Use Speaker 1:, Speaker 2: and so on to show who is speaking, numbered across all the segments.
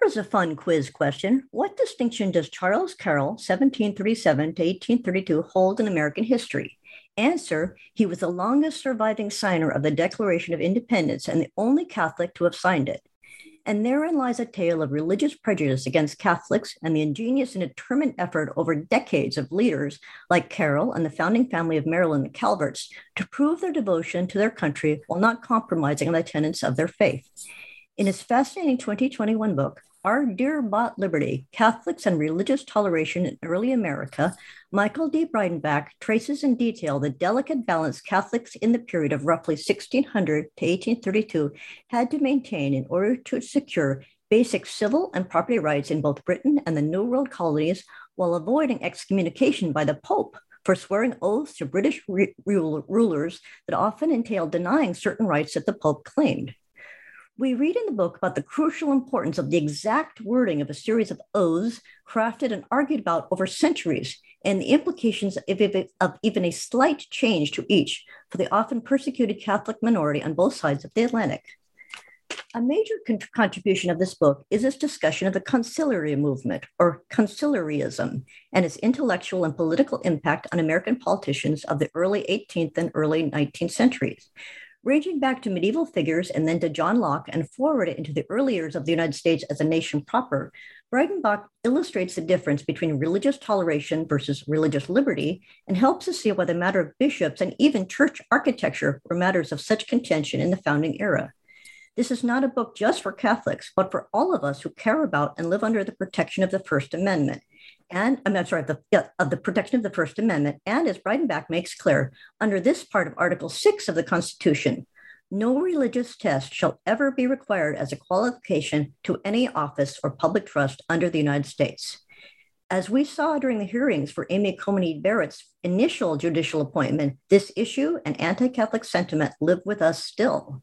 Speaker 1: Here is a fun quiz question. What distinction does Charles Carroll, 1737 to 1832, hold in American history? Answer He was the longest surviving signer of the Declaration of Independence and the only Catholic to have signed it. And therein lies a tale of religious prejudice against Catholics and the ingenious and determined effort over decades of leaders like Carroll and the founding family of Maryland, the Calverts, to prove their devotion to their country while not compromising on the tenets of their faith. In his fascinating 2021 book, Our Dear Bought Liberty Catholics and Religious Toleration in Early America, Michael D. Breidenbach traces in detail the delicate balance Catholics in the period of roughly 1600 to 1832 had to maintain in order to secure basic civil and property rights in both Britain and the New World colonies while avoiding excommunication by the Pope for swearing oaths to British re- rulers that often entailed denying certain rights that the Pope claimed. We read in the book about the crucial importance of the exact wording of a series of oaths crafted and argued about over centuries, and the implications of, even a slight change to each for the often persecuted Catholic minority on both sides of the Atlantic. A major con- contribution of this book is its discussion of the conciliar movement, or conciliarism, and its intellectual and political impact on American politicians of the early 18th and early 19th centuries ranging back to medieval figures and then to John Locke and forward into the early years of the United States as a nation proper, Breidenbach illustrates the difference between religious toleration versus religious liberty and helps us see why the matter of bishops and even church architecture were matters of such contention in the founding era. This is not a book just for Catholics, but for all of us who care about and live under the protection of the First Amendment and I'm not sorry, the, yeah, of the protection of the First Amendment. And as Breidenbach makes clear, under this part of Article 6 of the Constitution, no religious test shall ever be required as a qualification to any office or public trust under the United States. As we saw during the hearings for Amy Coney Barrett's initial judicial appointment, this issue and anti Catholic sentiment live with us still.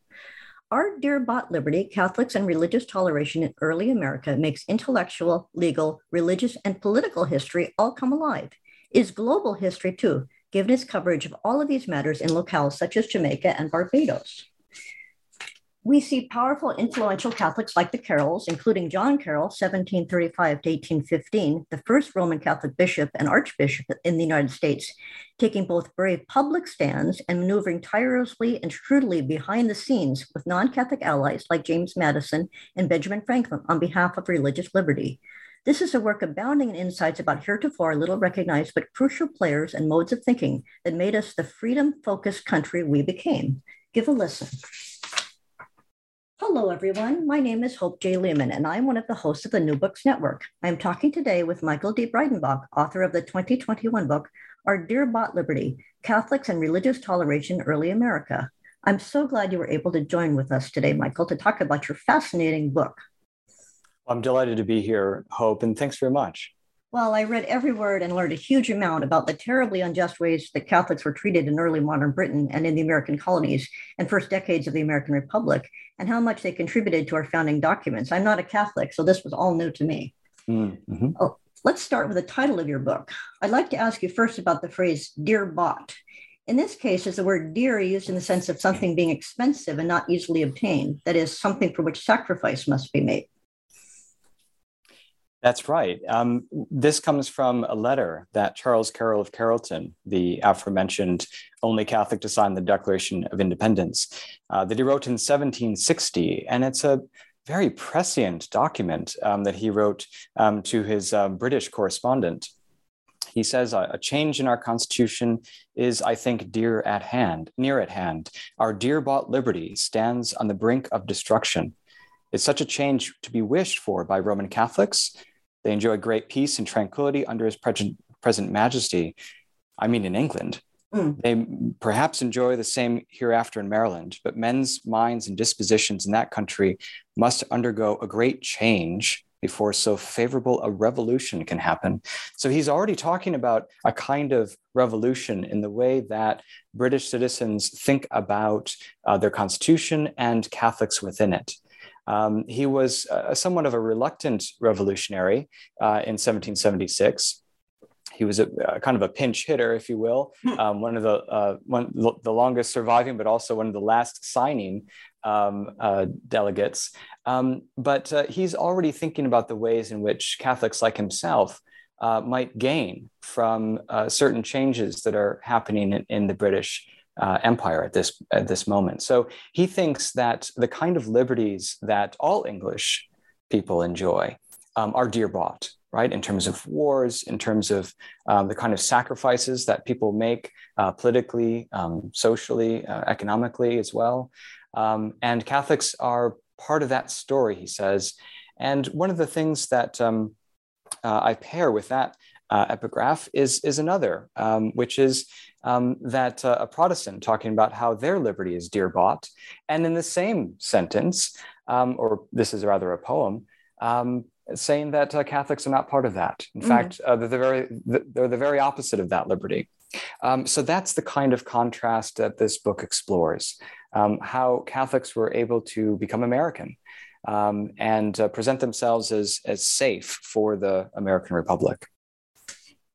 Speaker 1: Our Dear Bought Liberty, Catholics and Religious Toleration in Early America makes intellectual, legal, religious, and political history all come alive. Is global history too, given its coverage of all of these matters in locales such as Jamaica and Barbados. We see powerful, influential Catholics like the Carrolls, including John Carroll, 1735 to 1815, the first Roman Catholic bishop and archbishop in the United States, taking both brave public stands and maneuvering tirelessly and shrewdly behind the scenes with non Catholic allies like James Madison and Benjamin Franklin on behalf of religious liberty. This is a work abounding in insights about heretofore little recognized but crucial players and modes of thinking that made us the freedom focused country we became. Give a listen. Hello, everyone. My name is Hope J. Leman, and I'm one of the hosts of the New Books Network. I'm talking today with Michael D. Breidenbach, author of the 2021 book, Our Dear Bought Liberty Catholics and Religious Toleration Early America. I'm so glad you were able to join with us today, Michael, to talk about your fascinating book.
Speaker 2: I'm delighted to be here, Hope, and thanks very much.
Speaker 1: Well, I read every word and learned a huge amount about the terribly unjust ways that Catholics were treated in early modern Britain and in the American colonies and first decades of the American Republic, and how much they contributed to our founding documents. I'm not a Catholic, so this was all new to me. Mm-hmm. Oh, let's start with the title of your book. I'd like to ask you first about the phrase dear bought. In this case, is the word dear used in the sense of something being expensive and not easily obtained, that is, something for which sacrifice must be made.
Speaker 2: That's right. Um, this comes from a letter that Charles Carroll of Carrollton, the aforementioned only Catholic to sign the Declaration of Independence, uh, that he wrote in 1760. And it's a very prescient document um, that he wrote um, to his uh, British correspondent. He says a change in our constitution is, I think, dear at hand, near at hand. Our dear bought liberty stands on the brink of destruction. Is such a change to be wished for by Roman Catholics? They enjoy great peace and tranquility under his present, present majesty. I mean, in England. Mm. They perhaps enjoy the same hereafter in Maryland, but men's minds and dispositions in that country must undergo a great change before so favorable a revolution can happen. So he's already talking about a kind of revolution in the way that British citizens think about uh, their constitution and Catholics within it. Um, he was uh, somewhat of a reluctant revolutionary uh, in 1776 he was a, a, kind of a pinch hitter, if you will, hmm. um, one of the uh, one the longest surviving, but also one of the last signing um, uh, delegates. Um, but uh, he's already thinking about the ways in which Catholics like himself uh, might gain from uh, certain changes that are happening in, in the British uh, empire at this at this moment. So he thinks that the kind of liberties that all English people enjoy um, are dear bought, right? In terms of wars, in terms of um, the kind of sacrifices that people make uh, politically, um, socially, uh, economically as well. Um, and Catholics are part of that story, he says. And one of the things that um, uh, I pair with that uh, epigraph is, is another, um, which is um, that uh, a Protestant talking about how their liberty is dear bought. And in the same sentence, um, or this is rather a poem, um, saying that uh, Catholics are not part of that. In mm-hmm. fact, uh, they're, the very, they're the very opposite of that liberty. Um, so that's the kind of contrast that this book explores um, how Catholics were able to become American. Um, and uh, present themselves as, as safe for the American Republic.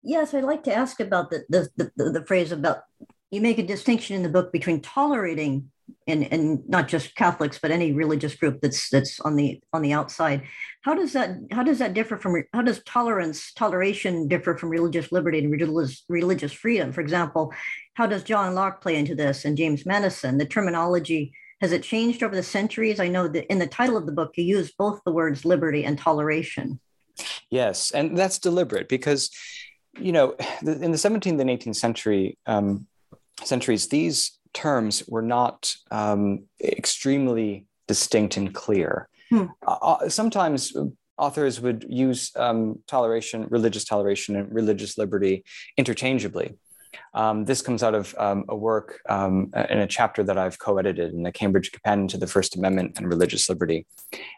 Speaker 1: Yes, I'd like to ask about the, the, the, the phrase about you make a distinction in the book between tolerating and, and not just Catholics, but any religious group that's that's on the on the outside. How does that how does that differ from how does tolerance toleration differ from religious liberty and religious religious freedom? For example, how does John Locke play into this and James Madison? The terminology has it changed over the centuries? I know that in the title of the book you use both the words liberty and toleration.
Speaker 2: Yes, and that's deliberate because you know, in the 17th and 18th century um, centuries, these terms were not um, extremely distinct and clear. Hmm. Uh, uh sometimes authors would use um, toleration, religious toleration, and religious liberty interchangeably. Um, this comes out of um, a work um, in a chapter that I've co edited in the Cambridge Companion to the First Amendment and Religious Liberty.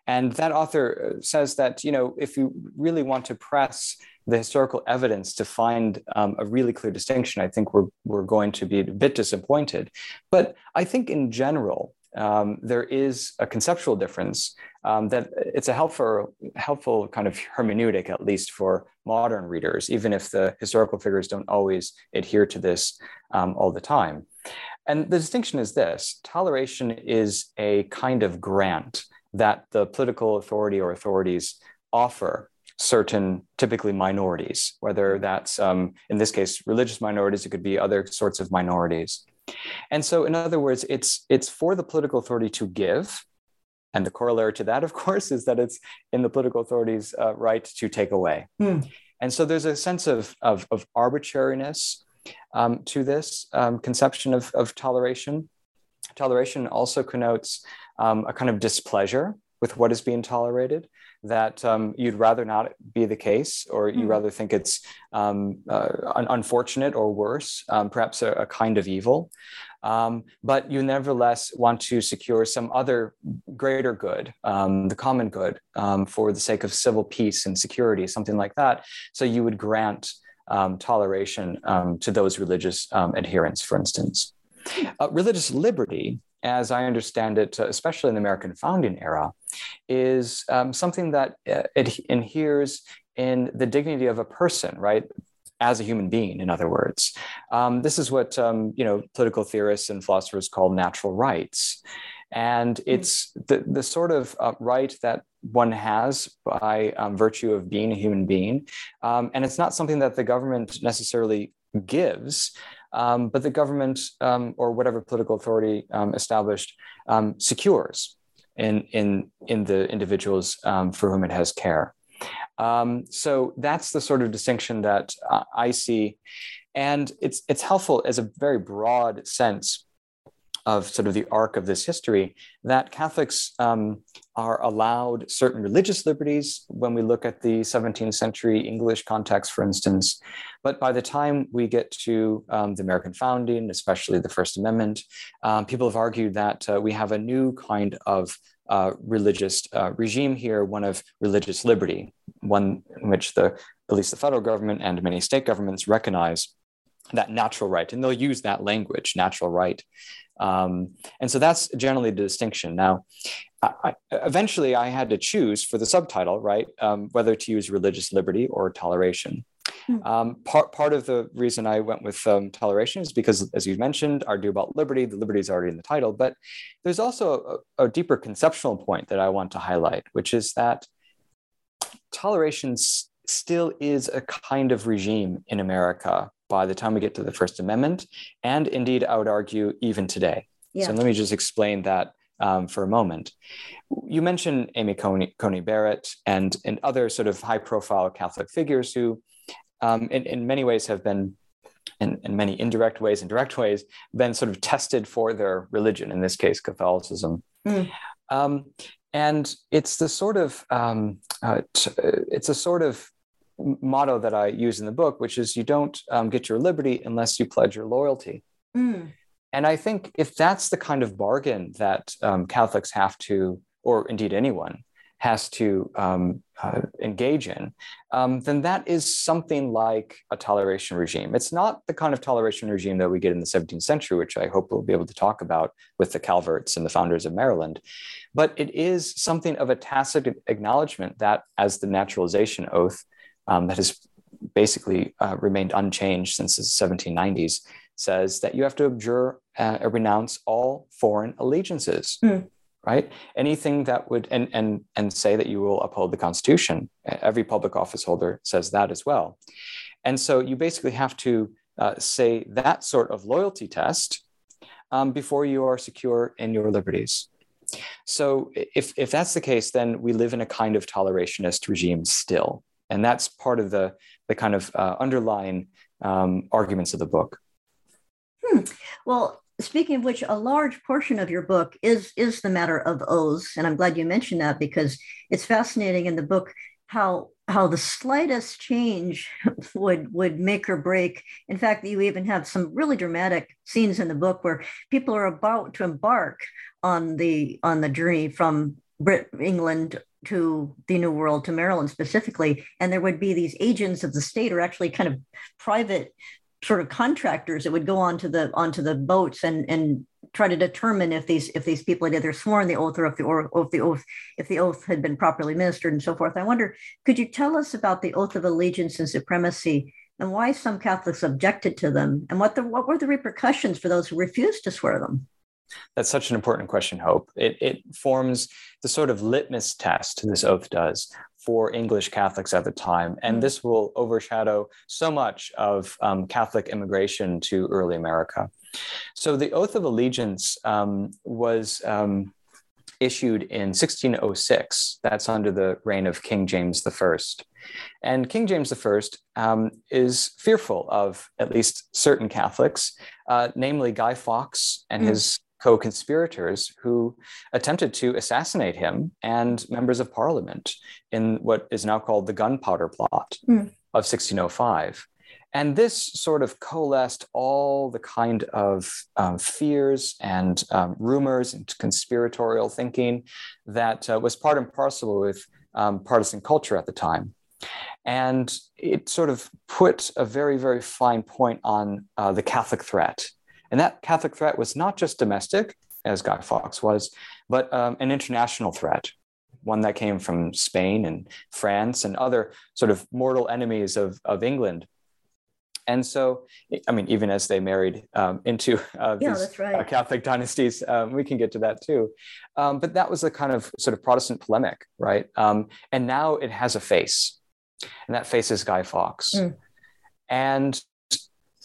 Speaker 2: And that author uh, says that, you know, if you really want to press the historical evidence to find um, a really clear distinction, I think we're, we're going to be a bit disappointed. But I think in general, um, there is a conceptual difference um, that it's a helpful, helpful kind of hermeneutic, at least for modern readers, even if the historical figures don't always adhere to this um, all the time. And the distinction is this toleration is a kind of grant that the political authority or authorities offer certain typically minorities, whether that's um, in this case religious minorities, it could be other sorts of minorities. And so, in other words, it's it's for the political authority to give, and the corollary to that, of course, is that it's in the political authority's uh, right to take away. Hmm. And so, there's a sense of of, of arbitrariness um, to this um, conception of, of toleration. Toleration also connotes um, a kind of displeasure with what is being tolerated that um, you'd rather not be the case, or you mm. rather think it's um, uh, un- unfortunate or worse, um, perhaps a, a, kind of evil. Um, but you nevertheless want to secure some other greater good, um, the common good, um, for the sake of civil peace and security, something like that. So you would grant um, toleration um, to those religious um, adherents, for instance. Uh, religious liberty, as I understand it, especially in the American founding era, is something that uh, it adheres in the dignity of a person, right? as a human being, in other words. Um, this is what um, you know political theorists and philosophers call natural rights, and hmm. it's the the sort of uh, right that one has by um, virtue of being a human being, um, and it's not something that the government necessarily gives. Um, but the government um, or whatever political authority established secures in in in the individuals for whom it has care. Um, so that's the sort of distinction that uh, I see, and it's it's helpful as a very broad sense of sort of the arc of this history that Catholics um, are allowed certain religious liberties when we look at the 17th century English context, for instance. But by the time we get to um, the American founding, especially the First Amendment, um, people have argued that uh, we have a new kind of uh, religious uh, regime here, one of religious liberty, one in which the at least the federal government and many state governments recognize that natural right, and they'll use that language, natural right. Um, and so that's generally the distinction. Now, I, eventually, I had to choose for the subtitle, right, um, whether to use religious liberty or toleration. Hmm. Um, part, part of the reason I went with um, toleration is because, as you mentioned, argue about liberty. The liberty is already in the title, but there's also a, a deeper conceptual point that I want to highlight, which is that toleration still is a kind of regime in America by the time we get to the First Amendment, and indeed, I would argue even today. Yeah. So let me just explain that um, for a moment. You mentioned Amy Coney, Coney Barrett and, and other sort of high profile Catholic figures who um, in, in many ways have been in, in many indirect ways and direct ways been sort of tested for their religion in this case catholicism mm. um, and it's the sort of um, uh, t- it's a sort of motto that i use in the book which is you don't um, get your liberty unless you pledge your loyalty mm. and i think if that's the kind of bargain that um, catholics have to or indeed anyone has to um, uh, engage in, um, then that is something like a toleration regime. It's not the kind of toleration regime that we get in the 17th century, which I hope we'll be able to talk about with the Calverts and the founders of Maryland, but it is something of a tacit acknowledgement that, as the naturalization oath um, that has basically uh, remained unchanged since the 1790s, says that you have to abjure uh, or renounce all foreign allegiances. Mm right? Anything that would and and and say that you will uphold the Constitution. Every public office holder says that as well, and so you basically have to uh, say that sort of loyalty test um, before you are secure in your liberties. So if if that's the case, then we live in a kind of tolerationist regime still, and that's part of the the kind of uh, underlying um, arguments of the book.
Speaker 1: Hmm. Well, speaking of which, a large portion of your book is is the matter of oaths, and I'm glad you mentioned that because it's fascinating in the book how how the slightest change would would make or break. In fact, you even have some really dramatic scenes in the book where people are about to embark on the on the journey from Brit England to the New World to Maryland specifically, and there would be these agents of the state or actually kind of private sort of contractors that would go onto the onto the boats and and try to determine if these if these people had either sworn the oath or if the or, if the oath if the oath had been properly administered and so forth. I wonder, could you tell us about the oath of allegiance and supremacy and why some Catholics objected to them and what the what were the repercussions for those who refused to swear them?
Speaker 2: That's such an important question, Hope. It, it forms the sort of litmus test this oath does for English Catholics at the time. And mm. this will overshadow so much of um, Catholic immigration to early America. So the Oath of Allegiance um, was um, issued in 1606. That's under the reign of King James I. And King James I um, is fearful of at least certain Catholics, uh, namely Guy Fawkes and mm. his co conspirators who attempted to assassinate him and members of parliament in what is now called the Gunpowder Plot mm. of 1605. and this sort of coalesced all the kind of um, fears and um, rumors and conspiratorial thinking that uh, was part and parcel with um, partisan culture at the time. And it sort of put a very, very fine point on uh, the Catholic threat. And that Catholic threat was not just domestic, as Guy Fawkes was, but um, an international threat one that came from Spain and France and other sort of mortal enemies of, of England and so, I mean, even as they married um, into uh,
Speaker 1: yeah,
Speaker 2: these
Speaker 1: right.
Speaker 2: uh, Catholic dynasties, um, we can get to that too. Um, but that was a kind of sort of Protestant polemic, right? Um, and now it has a face, and that face is Guy Fawkes. Mm. And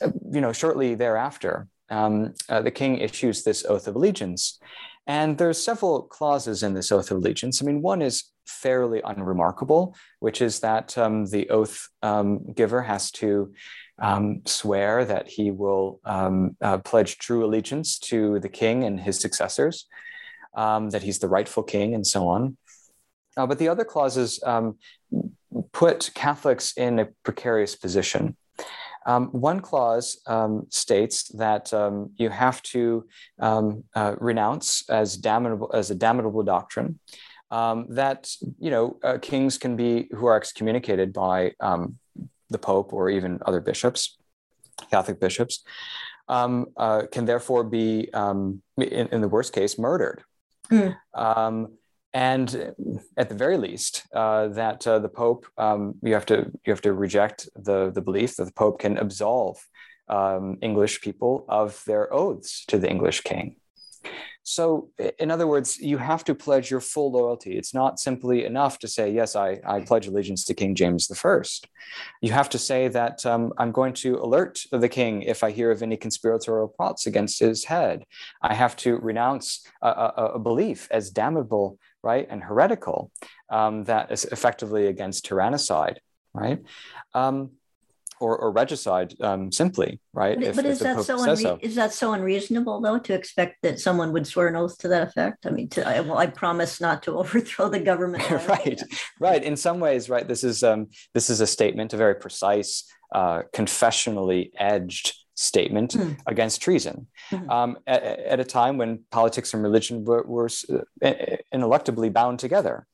Speaker 2: uh, you know, shortly thereafter, um, uh, the king issues this oath of allegiance, and there's several clauses in this oath of allegiance. I mean, one is fairly unremarkable, which is that um, the oath um, giver has to um, swear that he will um, uh, pledge true allegiance to the king and his successors, um, that he's the rightful king, and so on. Uh, but the other clauses put Catholics in a precarious position. Um, one clause um, states that you have to uh, renounce as damnable as a damnable doctrine that you know uh, kings can be who are excommunicated by the Pope or even other bishops, Catholic bishops, um, uh, can therefore be, um, in, in, the worst case, murdered. Mm. And at the very least, uh, that uh, the Pope, um, you have to you have to reject the the belief that the Pope can absolve um, English people of their oaths to the English King. So, in other words, you have to pledge your full loyalty. It's not simply enough to say, yes, I, I pledge allegiance to King James I. You have to say that um, I'm going to alert the king if I hear of any conspiratorial plots against his head. I have to renounce a, a, a belief as damnable, right, and heretical um, that is effectively against tyrannicide, right? Um, or, or regicide um, simply, right?
Speaker 1: But, if, but is, that so, unre- so, is that so unreasonable, though, to expect that someone would swear an oath to that effect? I mean, to, I, well, I promise not to overthrow the government.
Speaker 2: right, right. In some ways, right. This is um, this is a statement, a very precise, uh, confessionally edged statement mm. against treason mm-hmm. um, at, at, a time when politics and religion were, were uh, ineluctably bound together.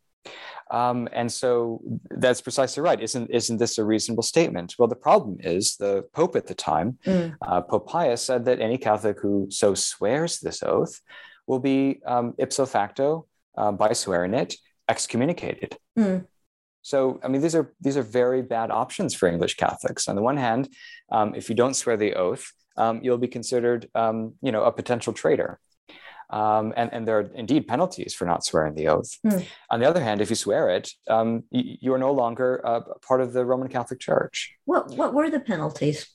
Speaker 2: Um, and so that's precisely right. Isn't isn't this a reasonable statement? Well, the problem is the Pope at the time, mm. uh, Pope Pius, said that any Catholic who so swears this oath will be um, ipso facto, uh, by swearing it, excommunicated. Mm. So, I mean, these are these are very bad options for English Catholics. On the one hand, um, if you don't swear the oath, um, you'll be considered, um, you know, a potential traitor. Um, and, and there are indeed penalties for not swearing the oath. Mm. On the other hand, if you swear it, um, you, you, are no longer uh, part of the Roman Catholic Church.
Speaker 1: What, what were the penalties?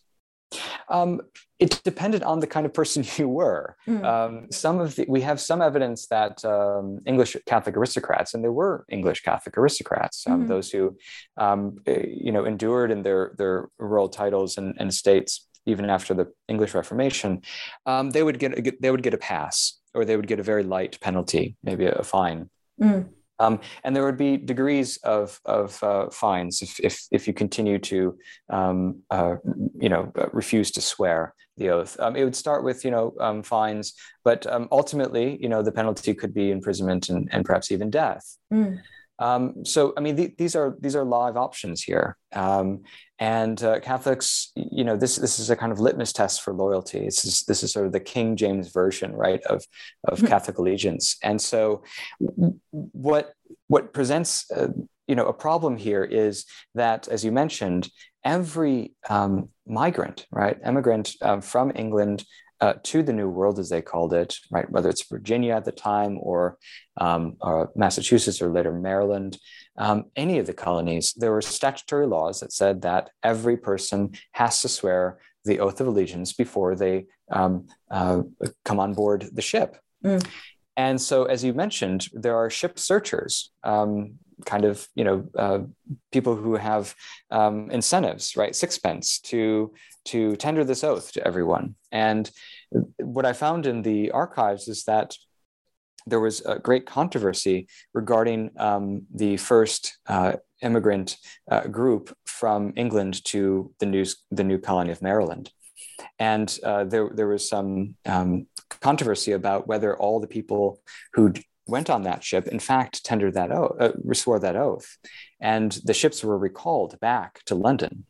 Speaker 2: Um, it depended on the kind of person you were. Mm. Um, some of the, we have some evidence that um, English Catholic aristocrats, and there were English Catholic aristocrats, mm. those who, um, eh, you know, endured in their their royal titles and, and estates even after the English Reformation, um, they would get a, they would get a pass or they would get a very light penalty, maybe a, fine. Mm. Um, and there would be degrees of, of uh, fines if, if, if, you continue to, um, uh, you know, uh, refuse to swear the oath. Um, it would start with, you know, um, fines, but um, ultimately, you know, the penalty could be imprisonment and, and perhaps even death. Mm. Um, so, I mean, th- these are these are live options here, um, and uh, Catholics, you know, this this is a kind of litmus test for loyalty. This is this is sort of the King James version, right, of of mm-hmm. Catholic allegiance. And so, what what presents uh, you know a problem here is that, as you mentioned, every um, migrant, right, immigrant um, from England uh, to the New World, as they called it, right? Whether it's Virginia at the time or, um, or Massachusetts or later Maryland, um, any of the colonies, there were statutory laws that said that every person has to swear the oath of allegiance before they um, uh, come on board the ship. Mm. And so, as you mentioned, there are ship searchers, um, kind of, you know, uh, people who have um, incentives, right, sixpence to to tender this oath to everyone. And what I found in the archives is that there was a great controversy regarding um, the first uh, immigrant uh, group from England to the new the new colony of Maryland, and uh, there there was some um, controversy about whether all the people who went on that ship, in fact, tendered that oath, uh, swore that oath, and the ships were recalled back to London.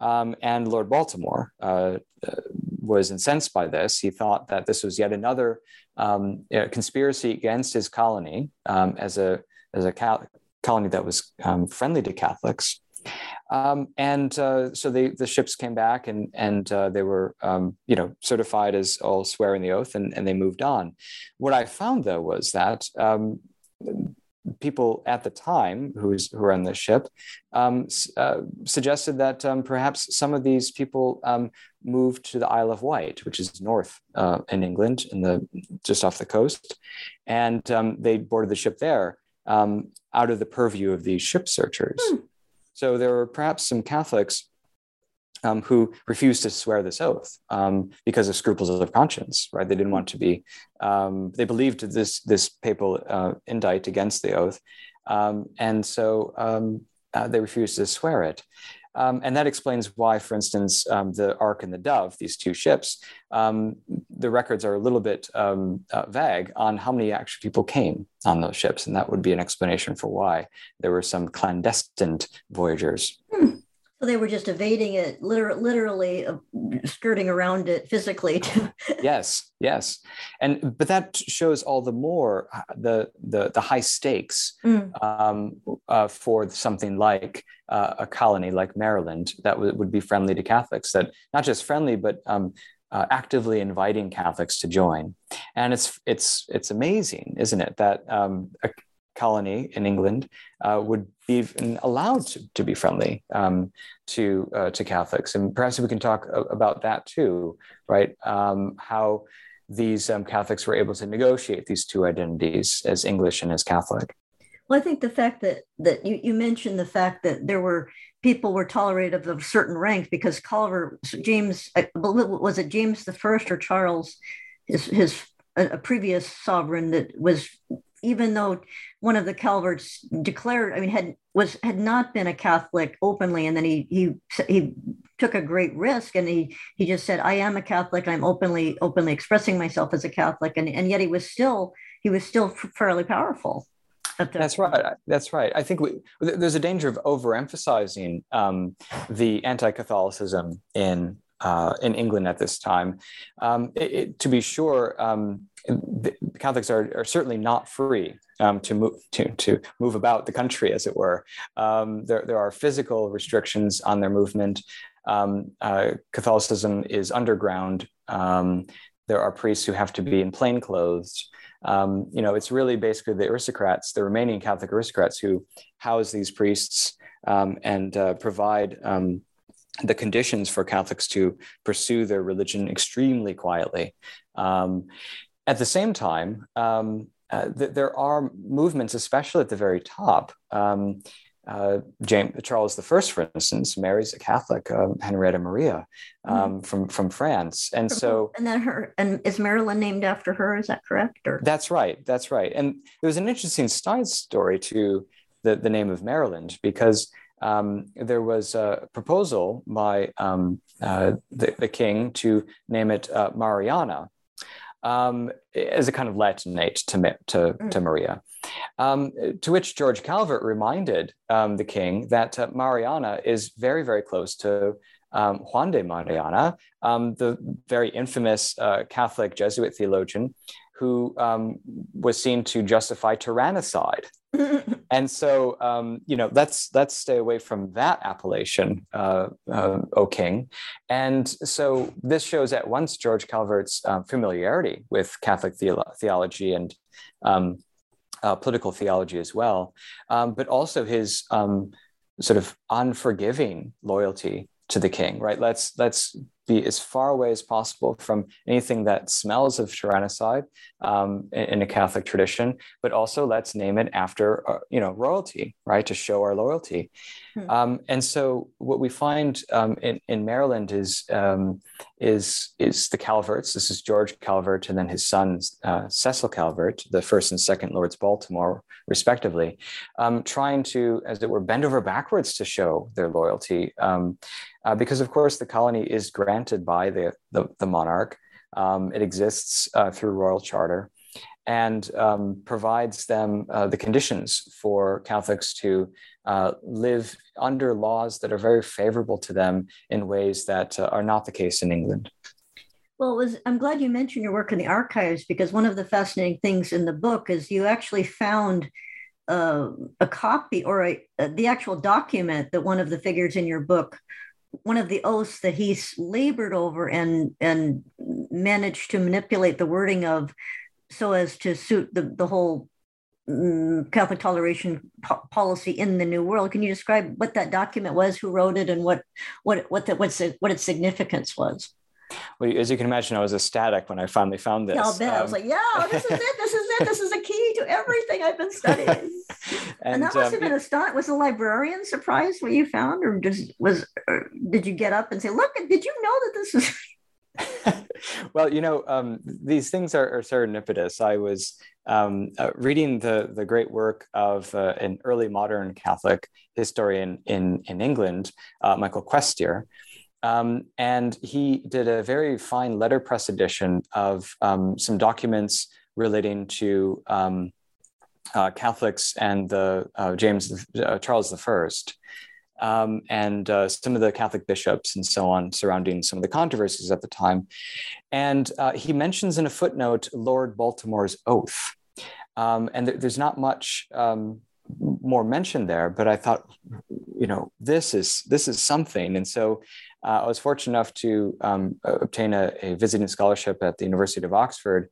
Speaker 2: Um, and Lord Baltimore uh, uh, was incensed by this. He thought that this was yet another um, conspiracy against his colony um, as a as a colony that was um, friendly to Catholics. Um, and uh, so they, the ships came back and, and uh, they were, um, you know, certified as all swearing the oath and, and they moved on. What I found though was that um, people at the time who's, who were on the ship um, uh, suggested that um, perhaps some of these people um, moved to the Isle of Wight, which is north uh, in England, in the just off the coast, and they boarded the ship there out of the purview of these ship searchers. Hmm. So there were perhaps some Catholics um, who refused to swear this oath um, because of scruples of conscience, right? They didn't want to be, um, they believed this, this papal uh, indict against the oath. Um, and so um, uh, they refused to swear it. Um, and that explains why, for instance, um, the Ark and the Dove, these two ships, um, the records are a little bit um, uh, vague on how many actual people came on those ships. And that would be an explanation for why there were some clandestine voyagers.
Speaker 1: Hmm. So they were just evading it, literally, literally uh, skirting around it physically.
Speaker 2: yes, yes, and but that shows all the more uh, the the, the high stakes mm. um, uh, for something like uh, a colony like Maryland that w- would be friendly to Catholics. That not just friendly, but um, uh, actively inviting Catholics to join. And it's it's it's amazing, isn't it, that um, a, colony in England uh, would be allowed to, to be friendly um, to uh, to Catholics, and perhaps we can talk about that too, right? Um, how these um, Catholics were able to negotiate these two identities as English and as Catholic.
Speaker 1: Well, I think the fact that that you, you mentioned the fact that there were people were tolerated of a certain ranks because Colliver James was it James the First or Charles, his his a, previous sovereign that was even though one of the Calverts declared, I mean, had was had not been a Catholic openly, and then he he he took a great risk, and he he just said, "I am a Catholic. I'm openly openly expressing myself as a Catholic," and and yet he was still he was still fairly powerful.
Speaker 2: That's right. That's right. I think we, there's a danger of overemphasizing um, the anti-Catholicism in uh, in England at this time. Um, it, it, to be sure, um, Catholics are, are, certainly not free um, to move to, to move about the country, as it were. Um, there, there are physical restrictions on their movement. Um, uh, Catholicism is underground. Um, there are priests who have to be in plain clothes. you know, it's really basically the aristocrats, the remaining Catholic aristocrats, who house these priests and uh, provide the conditions for Catholics to pursue their religion extremely quietly. Um, at the same time, um, uh, th- there are movements, especially at the very top. Um, uh, James Charles I, for instance, marries a Catholic, uh, Henrietta Maria, mm. from from France, and so
Speaker 1: and then her and is Maryland named after her? Is that correct? Or
Speaker 2: that's right, that's right. And there was an interesting side story to the the name of Maryland because um, there was a proposal by um, uh, the, the, king to name it uh, Mariana um, as a kind of Latinate to, to, mm. to Maria. Um, to which George Calvert reminded um, the king that uh, Mariana is very, very close to um, Juan de Mariana, the very infamous uh, Catholic Jesuit theologian who um, was seen to justify tyrannicide. and so, um, you know, let's let's stay away from that appellation, uh, uh, O King. And so, this shows at once George Calvert's uh, familiarity with Catholic theolo- theology and um, uh, political theology as well, um, but also his um, sort of unforgiving loyalty to the king. Right? Let's let's be as far away as possible from anything that smells of tyrannicide um, in, in, a Catholic tradition, but also let's name it after uh, you know royalty, right, to show our loyalty. Hmm. Um, and so what we find um, in, in Maryland is um, is is the Calverts. This is George Calvert, and then his son uh, Cecil Calvert, the first and second Lords Baltimore, respectively, um, trying to, as it were, bend over backwards to show their loyalty, um, uh, because of course the colony is granted by the the, the monarch. Um, it exists uh, through royal charter and um, provides them uh, the conditions for Catholics to uh, live under laws that are very favorable to them in ways that uh, are not the case in England.
Speaker 1: Well, was, I'm glad you mentioned your work in the archives because one of the fascinating things in the book is you actually found uh, a copy or a, the actual document that one of the figures in your book one of the oaths that he's labored over and and managed to manipulate the wording of so as to suit the, the whole mm, Catholic toleration po- policy in the New World. Can you describe what that document was, who wrote it, and what what what the, what's what its significance was?
Speaker 2: Well, as you can imagine, I was ecstatic when I finally found this.
Speaker 1: Yeah, I'll bet. Um, I was um, like, yeah, this is it. This is it. This is a key to everything I've been studying. and, and, that must um, have been a stunt. Was the librarian surprised what you found, or just was? Or did you get up and say, "Look, did you know that this is?"
Speaker 2: well, you know, um, these things are, are, serendipitous. I was um, uh, reading the, the great work of uh, an early modern Catholic historian in, in England, uh, Michael Questier. Um, and he did a very fine letterpress edition of um, some documents relating to um, uh, Catholics and the uh, James uh, Charles I um, and uh, some of the Catholic bishops and so on surrounding some of the controversies at the time. And uh, he mentions in a footnote Lord Baltimore's oath. Um, and th- there's not much um, more mentioned there, but I thought, you know, this is this is something. And so uh, I was fortunate enough to um, obtain a, a, visiting scholarship at the University of Oxford.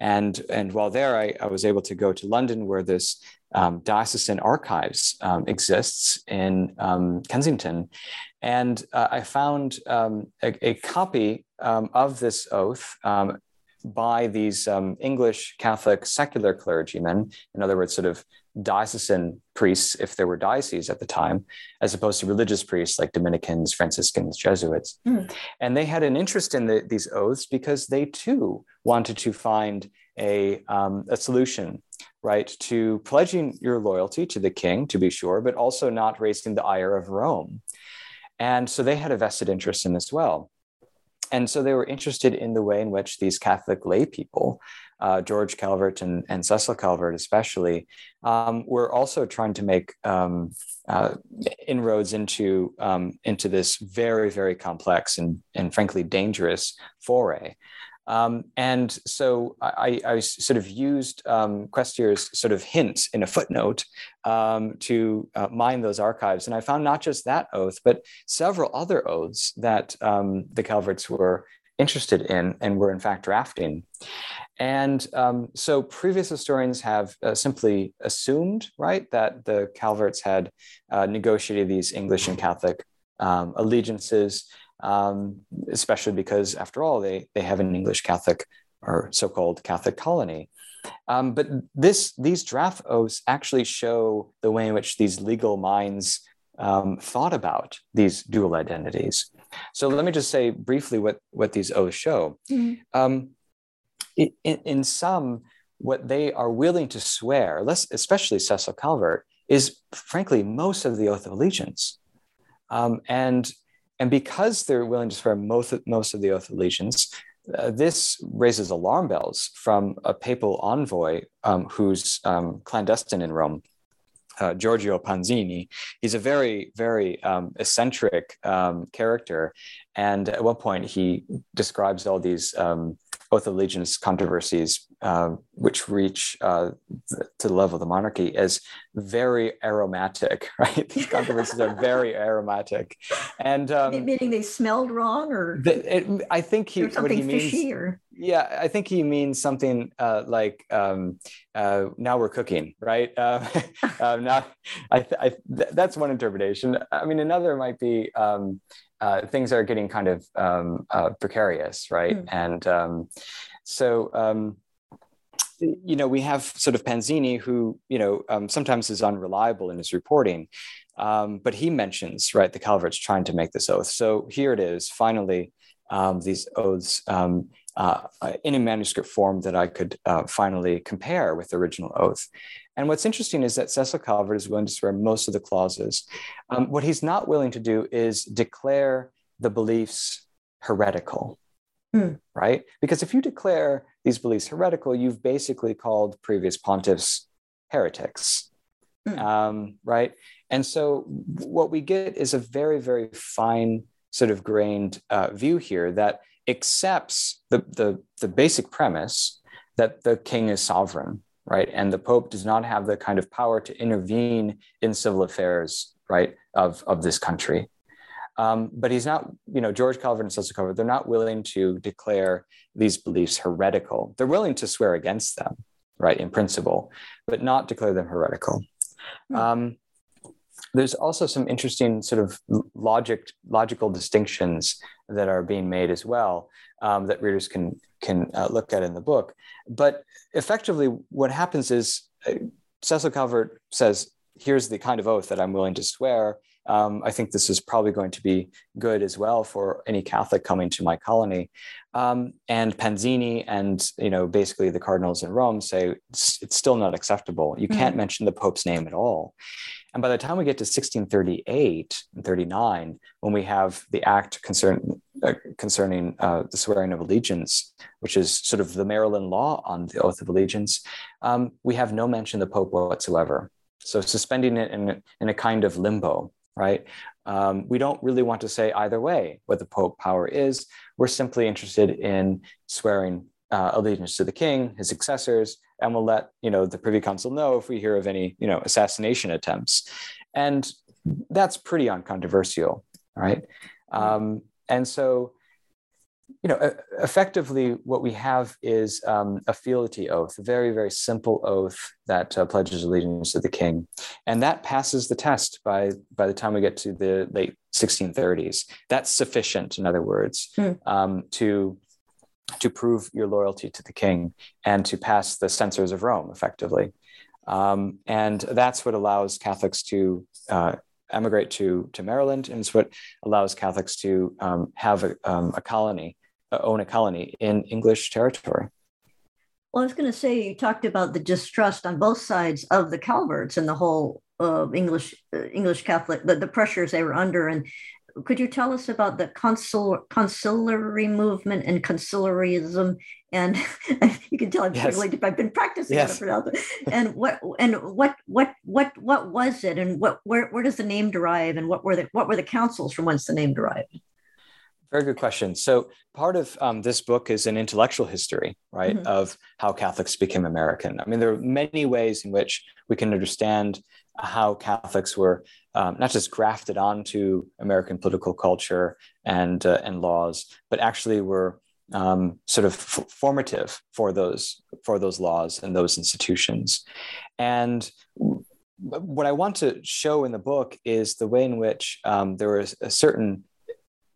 Speaker 2: And, and while there, I, I was able to go to London, where this um, diocesan archives um, exists in um, Kensington. And uh, I found um, a, a, copy um, of this oath um, by these English Catholic secular clergymen, in other words, sort of diocesan priests, if there were dioceses at the time, as opposed to religious priests like Dominicans, Franciscans, Jesuits. Mm. And they had an interest in the, these oaths because they too wanted to find a, um, a solution right, to pledging your loyalty to the king, to be sure, but also not raising the ire of Rome. And so they had a vested interest in as well. And so they were interested in the way in which these Catholic lay people, uh, George Calvert and, and Cecil Calvert especially, um, were also trying to make um, uh, inroads into, um, into this very, very complex and, and frankly dangerous foray. Um, and so I, I, sort of used um, Questier's sort of hints in a footnote um, to uh, mine those archives. And I found not just that oath, but several other oaths that um, the Calverts were interested in and were in fact drafting. And um, so previous historians have uh, simply assumed, right, that the Calverts had uh, negotiated these English and Catholic um, allegiances um, especially because, after all, they, they have an English Catholic or so-called Catholic colony. Um, but this, these draft oaths actually show the way in which these legal minds um, thought about these dual identities. So let me just say briefly what, what these oaths show. Mm-hmm. Um, in, in some, what they are willing to swear, less, especially Cecil Calvert, is frankly most of the oath of allegiance. Um, and and because they're willing to swear most, most of the oath of allegiance, uh, this raises alarm bells from a papal envoy um, who's um, clandestine in Rome, uh, Gregorio Panzani. He's a very, very um, eccentric um, character. And at one point, he describes all these um, oath of allegiance controversies, uh, which reach uh, to the level of the monarchy, as very aromatic. Right, these controversies are very aromatic, and um,
Speaker 1: meaning they smelled wrong, or
Speaker 2: the, it, I think he
Speaker 1: something
Speaker 2: he
Speaker 1: fishy,
Speaker 2: means,
Speaker 1: or
Speaker 2: yeah, I think he means something uh, like um, uh, "now we're cooking," right? Uh, now, I, I th- that's one interpretation. I mean, another might be um, uh, things are getting kind of um, uh, precarious, right? Mm. And um, so um, you know, we have sort of Panzani, who you know um, sometimes is unreliable in his reporting, um, but he mentions right the Calverts trying to make this oath. So here it is, finally, um, these oaths um, uh, in a manuscript form that I could uh, finally compare with the original oath. And what's interesting is that Cecil Calvert is willing to swear most of the clauses. Um, what he's not willing to do is declare the beliefs heretical. Hmm. Right? Because if you declare these beliefs heretical, you've basically called previous pontiffs heretics. Hmm. Um, right? And so what we get is a very, very fine sort of grained uh, view here that accepts the, the, the basic premise that the king is sovereign, right? And the Pope does not have the kind of power to intervene in civil affairs, right, of, of this country. Um, but he's not, you know, George Calvin and Calvert, they're not willing to declare these beliefs heretical. They're willing to swear against them, right, in principle, but not declare them heretical. Hmm. Um, there's also some interesting sort of logic, logical distinctions that are being made as well um, that readers can can uh, look at in the book. But effectively, what happens is uh, Cecil Calvert says, "Here's the kind of oath that I'm willing to swear." Um, I think this is probably going to be good as well for any Catholic coming to my colony. Um, and Panzani and you know basically the cardinals in Rome say it's, it's still not acceptable. You can't mm. mention the Pope's name at all. And by the time we get to 1638 and 39, when we have the act concern, uh, concerning uh, the swearing of allegiance, which is sort of the Maryland law on the oath of allegiance, um, we have no mention of the Pope whatsoever. So suspending it in, in a kind of limbo right? Um, we don't really want to say either way what the Pope power is. We're simply interested in swearing uh, allegiance to the king, his successors, and we'll let you know the Privy Council know if we hear of any you know assassination attempts, and that's pretty uncontroversial, right? Um, and so you know, effectively, what we have is um, a fealty oath, a very, very simple oath that uh, pledges allegiance to the king, and that passes the test by by the time we get to the late 1630s. That's sufficient, in other words, hmm. um, to to prove your loyalty to the king and to pass the censors of Rome, effectively, um, and that's what allows Catholics to. Uh, emigrate to, to Maryland, and it's what allows Catholics to um, have a, um, a colony own a colony in English territory.
Speaker 1: Well, I was going to say you talked about the distrust on both sides of the Calverts and the whole uh, English uh, English Catholic the, the pressures they were under, and could you tell us about the consul conciliary movement and conciliarism? And you can tell I've, yes. really, I've been practicing yes. And what and what what what what was it? And what where where does the name derive? And what were the what were the councils from whence the name derived?
Speaker 2: Very good question. So, part of um, this book is an intellectual history, right, mm-hmm. of how Catholics became American. I mean, there are many ways in which we can understand how Catholics were um, not just grafted onto American political culture and uh, and laws, but actually were um, sort of f- formative for those for those laws and those institutions. And what I want to show in the book is the way in which um, there was a certain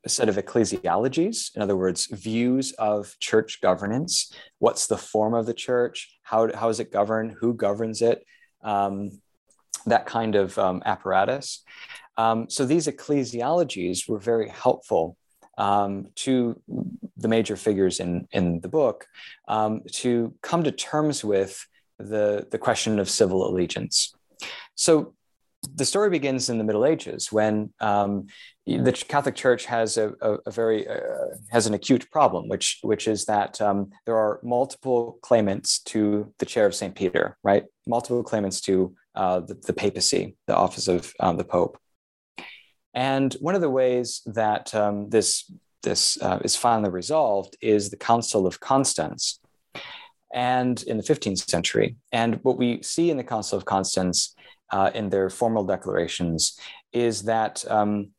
Speaker 2: a set of ecclesiologies, in other words, views of church governance. What's the form of the church? How, how is it governed? Who governs it? Um, that kind of um, apparatus. Um, so these ecclesiologies were very helpful um, to the major figures in, in the book um, to come to terms with the, the question of civil allegiance. So the story begins in the Middle Ages when um, the Catholic Church has a, a, a very uh, has an acute problem, which which is that um, there are multiple claimants to the chair of Saint Peter, right? Multiple claimants to uh, the, the, papacy, the office of um, the Pope. And one of the ways that um, this this uh, is finally resolved is the Council of Constance, and in the 15th century. And what we see in the Council of Constance uh, in their formal declarations is that um,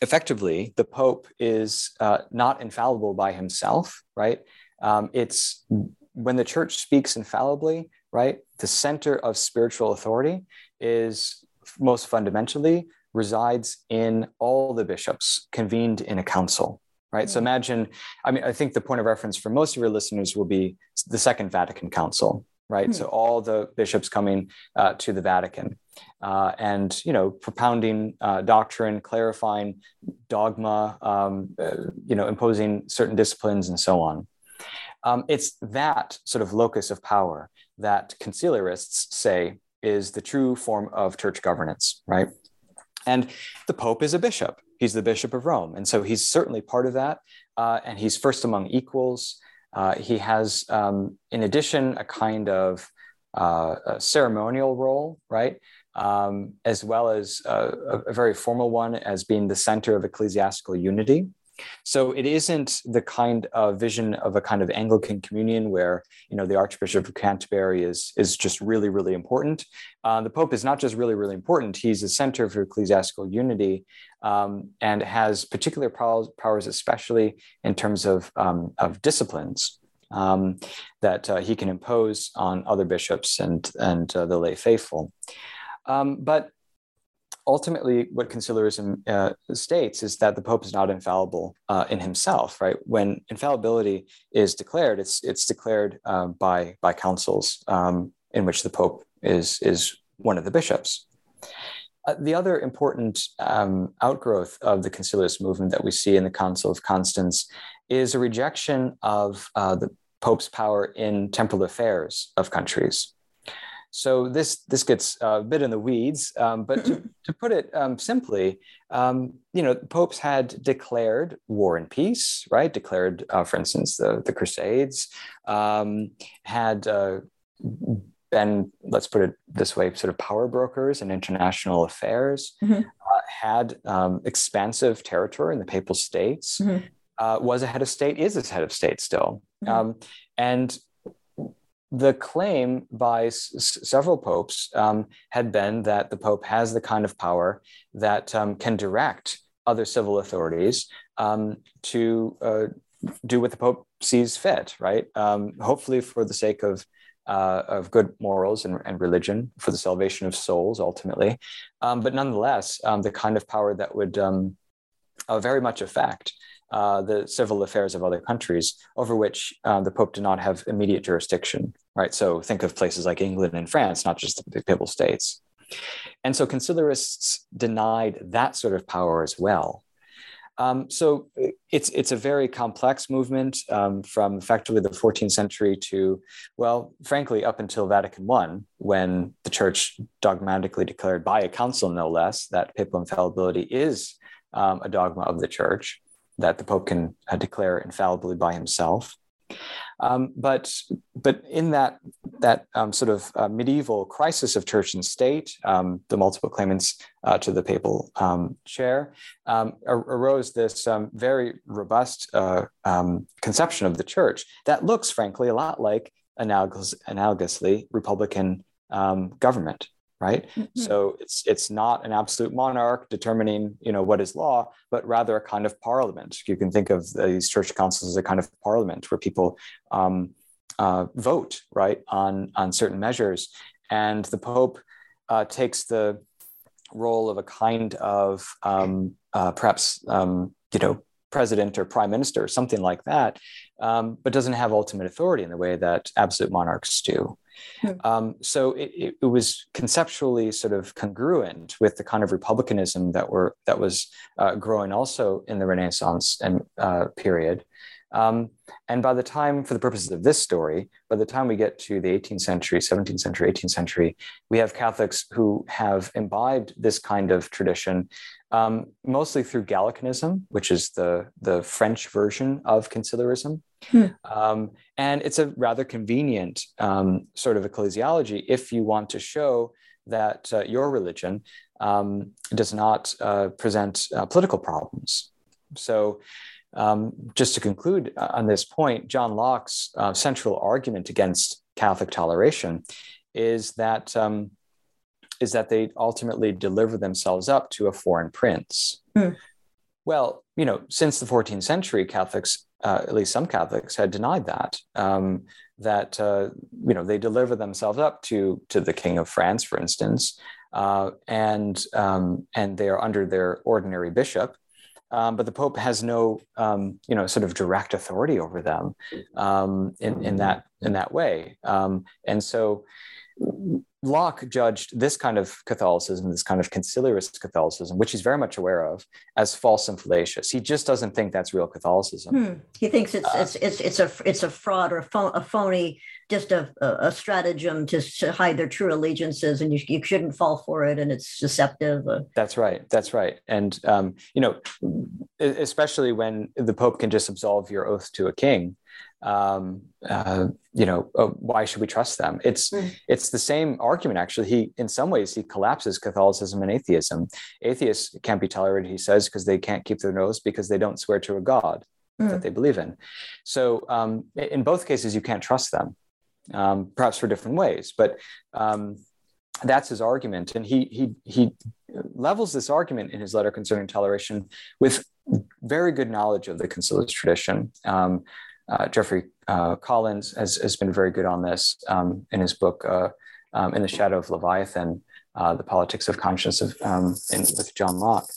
Speaker 2: effectively the Pope is uh, not infallible by himself, right? Um, it's when the church speaks infallibly, right? The center of spiritual authority is most fundamentally resides in all the bishops convened in a council right so imagine i mean i think the point of reference for most of your listeners will be the second vatican council right mm. so all the bishops coming uh, to the vatican uh, and you know propounding uh, doctrine clarifying dogma um, uh, you know imposing certain disciplines and so on um, it's that sort of locus of power that conciliarists say is the true form of church governance right and the Pope is a bishop. He's the Bishop of Rome. And so he's certainly part of that. Uh, and he's first among equals. Uh, he has, um, in addition, a kind of uh, ceremonial role, right? Um, as well as a, a, very formal one as being the center of ecclesiastical unity. So it isn't the kind of vision of a kind of Anglican communion where you know the Archbishop of Canterbury is is just really really important. Uh, the Pope is not just really really important; he's a center for ecclesiastical unity um, and has particular powers, powers, especially in terms of um, of disciplines. Um, that uh, he can impose on other bishops and and uh, the lay faithful, um, but ultimately what conciliarism uh, states is that the pope is not infallible uh, in himself right? When infallibility is declared it's it's declared uh, by by councils um, in which the pope is is one of the bishops. Uh, the other important um, outgrowth of the conciliarist movement that we see in the council of constance is a rejection of uh, the pope's power in temporal affairs of countries so this this gets a bit in the weeds, um, but to, to, put it um, simply, um, you know, popes had declared war and peace, right? Declared, uh, for instance, the the Crusades um, had. Uh, been, let's put it this way, sort of power brokers in international affairs, mm-hmm. uh, had um, expansive territory in the Papal States, mm-hmm. uh, was a head of state, is a head of state still. Mm-hmm. Um, and the claim by s- several popes um, had been that the pope has the kind of power that um, can direct other civil authorities um, to uh, do what the pope sees fit, right? Um, hopefully, for the sake of uh, of good morals and, and, religion, for the salvation of souls, ultimately. Um, but nonetheless, um, the kind of power that would uh, very much affect uh, the civil affairs of other countries over which uh, the Pope did not have immediate jurisdiction, right? So think of places like England and France, not just the Papal States. And so conciliarists denied that sort of power as well. Um, so it's it's a very complex movement um, from effectively the 14th century to, well, frankly, up until Vatican I, when the Church dogmatically declared by a council, no less, that papal infallibility is um, a dogma of the Church that the Pope can uh, declare infallibly by himself. Um, but but in that that um, sort of uh, medieval crisis of church and state, um, the multiple claimants uh, to the papal um, chair, um, arose this um, very robust uh, conception of the church that looks, frankly, a lot like analogous, analogously Republican government right mm-hmm. so it's it's not an absolute monarch determining you know what is law but rather a kind of parliament you can think of these church councils as a kind of parliament where people um, uh, vote right on on certain measures and the pope uh, takes the role of a kind of um, uh, perhaps um, you know president or prime minister or something like that um, but doesn't have ultimate authority in the way that absolute monarchs do. Um, so it, it, was conceptually sort of congruent with the kind of republicanism that were that was uh, growing also in the Renaissance and uh, period. Um, and by the time, for the purposes of this story, by the time we get to the 18th century, 17th century, 18th century, we have Catholics who have imbibed this kind of tradition, um, mostly through Gallicanism, which is the, the French version of conciliarism. Hmm. Um, and it's a rather convenient um, sort of ecclesiology if you want to show that uh, your religion um, does not uh, present uh, political problems. So, um, just to conclude uh, on this point, John Locke's uh, central argument against Catholic toleration is that um, is that they ultimately deliver themselves up to a foreign prince. Hmm. Well, you know, since the 14th century, Catholics uh, at least some Catholics, had denied that. Um, that uh, you know they deliver themselves up to to the King of France, for instance, uh, and um, and they are under their ordinary bishop. Um, but the Pope has no, um, you know, sort of direct authority over them um, in, in that in that way. Um, and so, Locke judged this kind of Catholicism, this kind of conciliarist Catholicism, which he's very much aware of, as false and fallacious. He just doesn't think that's real Catholicism. Hmm.
Speaker 1: He thinks it's, uh, it's it's it's a it's a fraud or a, phony, a phony, just a, a stratagem to, to hide their true allegiances, and you, you shouldn't fall for it, and it's deceptive. Uh,
Speaker 2: that's right. That's right. And um, you know, especially when the Pope can just absolve your oath to a king um, uh, you know, uh, why should we trust them? It's mm. it's the same argument actually. He, in some ways, he collapses Catholicism and atheism. Atheists can't be tolerated, he says, because they can't keep their nose because they don't swear to a god mm. that they believe in. So, um, in both cases, you can't trust them, um, perhaps for different ways. But um, that's his argument, and he he he levels this argument in his letter concerning toleration with very good knowledge of the conciliar tradition. Um, uh, Jeffrey uh, Collins has, has been very good on this um, in his book uh, um, "In the Shadow of Leviathan: uh, The Politics of Conscience" of, um, in, with John Locke,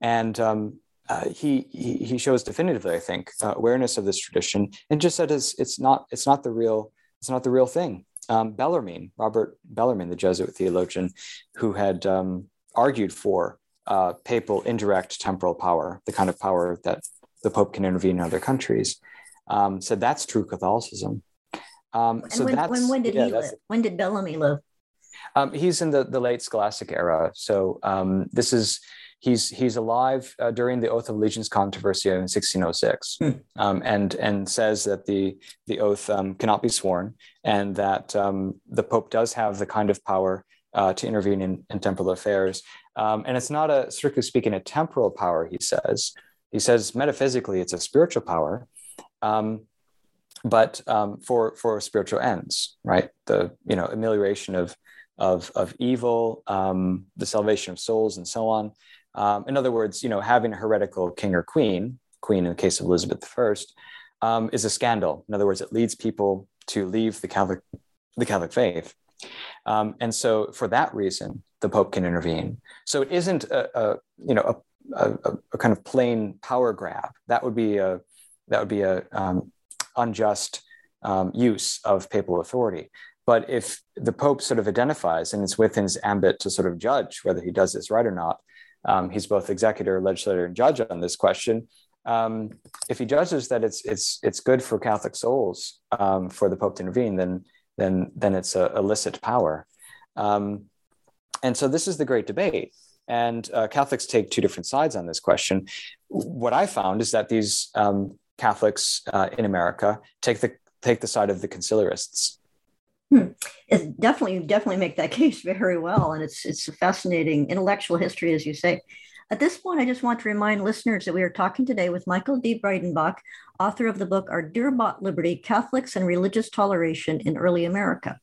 Speaker 2: and um, uh, he, he, shows definitively, I think, uh, awareness of this tradition, and just said it's, it's not it's not the real it's not the real thing. Um, Bellarmine, Robert Bellarmine, the Jesuit theologian, who had um, argued for papal indirect temporal power, the kind of power that the Pope can intervene in other countries um, so that's true Catholicism.
Speaker 1: Um, so when, that's, when, when did yeah, he live? When did Bellamy live?
Speaker 2: Um, he's in the, the late Scholastic era. So um, this is he's he's alive uh, during the oath of allegiance controversy in 1606, hmm. um, and and says that the the oath um, cannot be sworn, and that um, the Pope does have the kind of power uh, to intervene in, in temporal affairs, um, and it's not a strictly speaking a temporal power. He says he says metaphysically it's a spiritual power, um, but um, for for spiritual ends, right? The you know amelioration of of of evil, um, the salvation of souls, and so on. Um, in other words, you know, having a heretical king or queen, queen in the case of Elizabeth I, um, is a scandal. In other words, it leads people to leave the Catholic the Catholic faith. Um, and so, for that reason, the Pope can intervene. So it isn't a, a you know a, a, a, kind of plain power grab. That would be a that would be a um, unjust um, use of papal authority. But if the Pope sort of identifies, and it's within his ambit to sort of judge whether he does this right or not, um, he's both executor, legislator, and judge on this question. Um, if he judges that it's it's it's good for Catholic souls um, for the Pope to intervene, then then then it's a illicit power. Um, and so this is the great debate. And uh, Catholics take two different sides on this question. What I found is that these um, Catholics uh, in America take the take the side of the conciliarists.
Speaker 1: Hmm. It's definitely, definitely make that case very well, and it's it's a fascinating intellectual history, as you say. At this point, I just want to remind listeners that we are talking today with Michael D. Breidenbach, author of the book Our Dear Bought Liberty Catholics and Religious Toleration in Early America.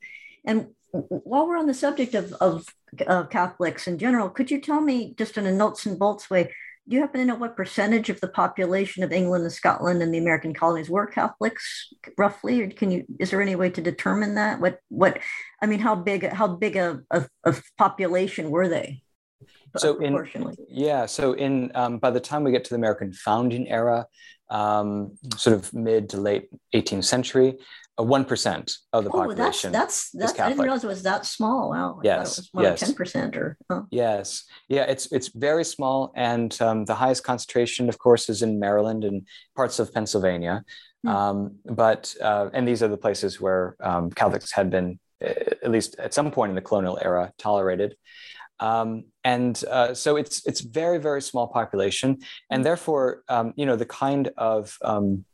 Speaker 1: And while we're on the subject of, of, of Catholics in general, could you tell me, just in a nuts and bolts way, do you happen to know what percentage of the population of England and Scotland and the American colonies were Catholics, roughly? Or can you? Is there any way to determine that? What? What? I mean, how big? How big a, a, a population were they?
Speaker 2: So in yeah, so in um, by the time we get to the American founding era, um, sort of mid to late 18th century, one percent of the oh, population.
Speaker 1: That's that's, that's I didn't realize it was that small. Wow.
Speaker 2: Yes. yes.
Speaker 1: Ten percent or. Oh.
Speaker 2: Yes. Yeah. It's it's very small, and um, the highest concentration, of course, is in Maryland and parts of Pennsylvania. Hmm. Um, but uh, and these are the places where um, Catholics had been, uh, at least at some point in the colonial era, tolerated. Um, and uh, so it's it's very very small population, and hmm. therefore um, you know the kind of um,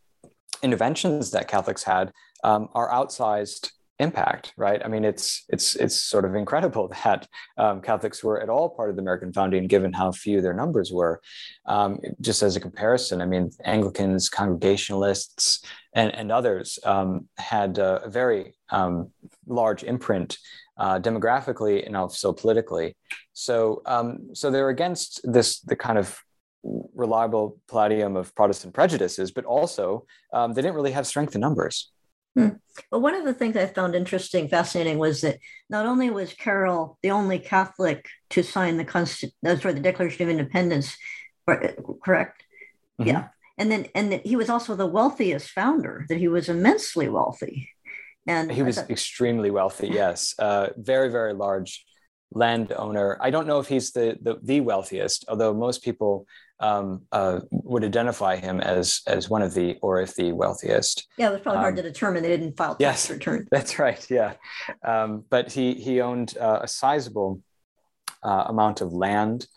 Speaker 2: interventions that Catholics had um, are outsized impact right? I mean it's it's it's sort of incredible that um, catholics were at all part of the american founding given how few their numbers were. Um, just as a comparison i mean anglicans congregationalists and, and others um, had a very um, large imprint uh, demographically and also politically. So um, so they're against this the kind of reliable palladium of Protestant prejudices, but also um, they didn't really have strength in numbers.
Speaker 1: Hmm. But one of the things I found interesting, fascinating, was that not only was Carroll the only Catholic to sign the sorry, the Declaration of Independence, correct? Mm-hmm. Yeah, and then and that he was also the wealthiest founder. That he was immensely wealthy,
Speaker 2: and he was thought, extremely wealthy. Yes, uh, very very large landowner. I don't know if he's the the, the wealthiest, although most people um, uh, would identify him as as one of the or if the wealthiest.
Speaker 1: Yeah, it was probably um, hard to determine. They didn't file tax
Speaker 2: yes,
Speaker 1: returns.
Speaker 2: That's right. Yeah, um, but he he owned uh, a sizable uh, amount of land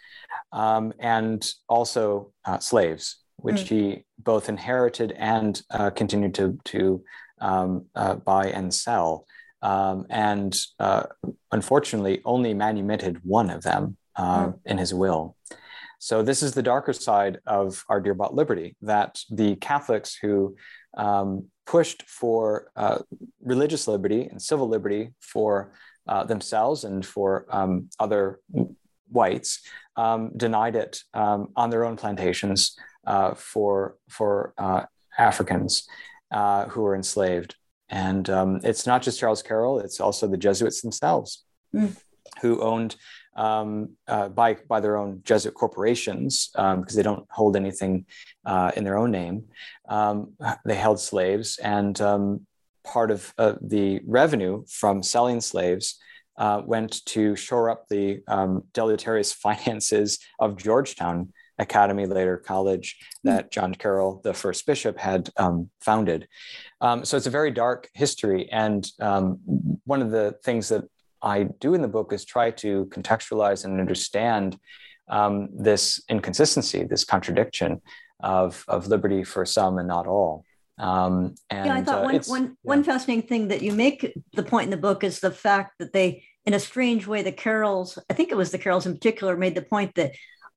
Speaker 2: um, and also uh, slaves, which mm. he both inherited and uh, continued to to um, uh, buy and sell. Um, and unfortunately, only manumitted one of them mm. in his will. So this is the darker side of our dear bought liberty that the Catholics who um, pushed for uh, religious liberty and civil liberty for uh, themselves and for um, other whites um, denied it um, on their own plantations uh, for for uh, Africans uh, who were enslaved. And um, it's not just Charles Carroll; it's also the Jesuits themselves. Mm. Who owned um, uh, by by their own Jesuit corporations because um, they don't hold anything uh, in their own name. Um, they held slaves, and um, part of uh, the revenue from selling slaves uh, went to shore up the um, deleterious finances of Georgetown Academy, later college, hmm. that John Carroll, the first bishop, had um, founded. so it's a very dark history, and one of the things that I do in the book is try to contextualize and understand um, this inconsistency, this contradiction of, of liberty for some and not all. Um, and,
Speaker 1: yeah, I thought uh, one, one, yeah. one fascinating thing that you make the point in the book is the fact that they, in a strange way, the Carrolls, I think it was the Carrolls in particular, made the point that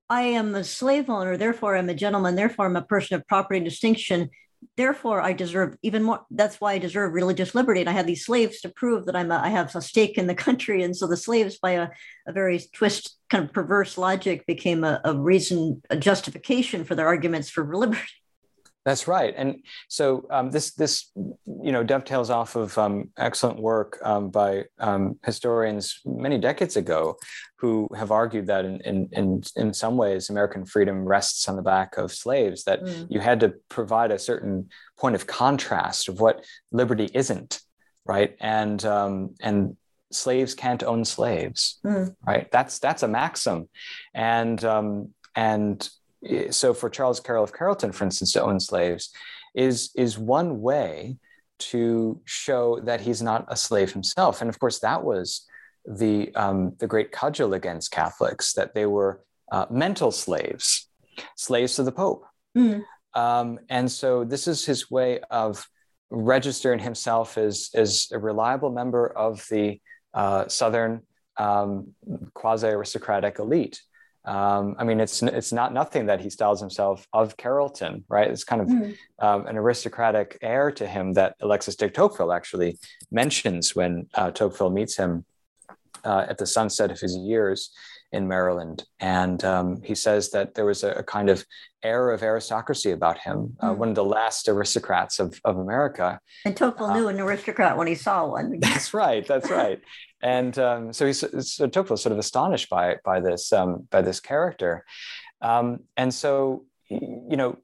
Speaker 1: I am a slave owner, therefore I'm a gentleman, therefore I'm a person of property distinction therefore I deserve even more. That's why I deserve religious liberty. And I have these slaves to prove that I'm a, I have a stake in the country. And so the slaves, by a, a very twist, kind of perverse logic, became a, a reason, a justification for their arguments for liberty.
Speaker 2: That's right, and so um, this this you know dovetails off of um, excellent work um, by um, historians many decades ago, who have argued that in, in in in some ways American freedom rests on the back of slaves. That mm. you had to provide a certain point of contrast of what liberty isn't, right? And um, and slaves can't own slaves, mm. right? That's that's a maxim, and um, and so for Charles Carroll of Carrollton, for instance, to own slaves is, is one way to show that he's not a slave himself. And of course, that was the, um, the great cudgel against Catholics, that they were uh, mental slaves, slaves to the Pope. Mm. Um, and so this is his way of registering himself as, as a reliable member of the uh, Southern um, quasi aristocratic elite. Um, I mean, it's it's not nothing that he styles himself of Carrollton, right? It's kind of mm. um, an aristocratic air to him that Alexis de Tocqueville actually mentions when uh, Tocqueville meets him uh, at the sunset of his years in Maryland, and um, he says that there was a, a, kind of air of aristocracy about him, uh, mm. one of the last aristocrats of, of America.
Speaker 1: And Tocqueville knew uh, an aristocrat when he saw one.
Speaker 2: That's right. That's right. And um, so he's so Tocqueville sort of astonished by by this um, by this character, um, and so you know.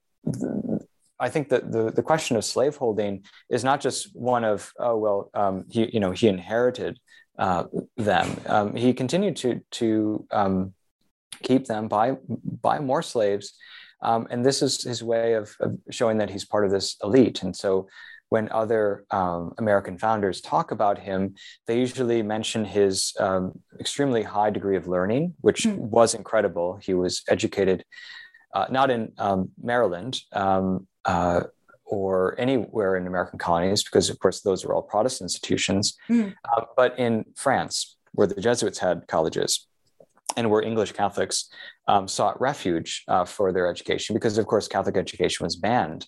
Speaker 2: I think that the, the question of slaveholding is not just one of oh well um, he you know he inherited uh, them. Um, he continued to to um, keep them buy buy more slaves. And this is his way of, of, showing that he's part of this elite. And so when other um, American founders talk about him, they usually mention his um, extremely high degree of learning, which mm. was incredible. He was educated uh, not in um, Maryland um, uh, or anywhere in American colonies, because of course those were all Protestant institutions, mm. uh, but in France, where the Jesuits had colleges and where English Catholics um, sought refuge uh, for their education, because of course Catholic education was banned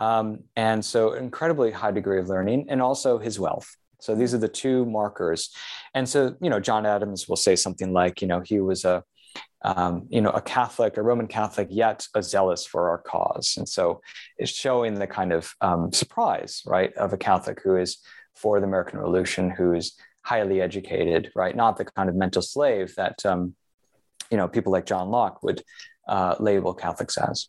Speaker 2: um, and so, incredibly high degree of learning, and also his wealth. So these are the two markers. And so, you know, John Adams will say something like, you know, he was a um, you know, a Catholic, a Roman Catholic, yet a zealous for our cause. And so it's showing the kind of um, surprise, right, of a Catholic who is for the American Revolution, who is highly educated, right, not the kind of mental slave that, um, you know, people like John Locke would uh, label Catholics as.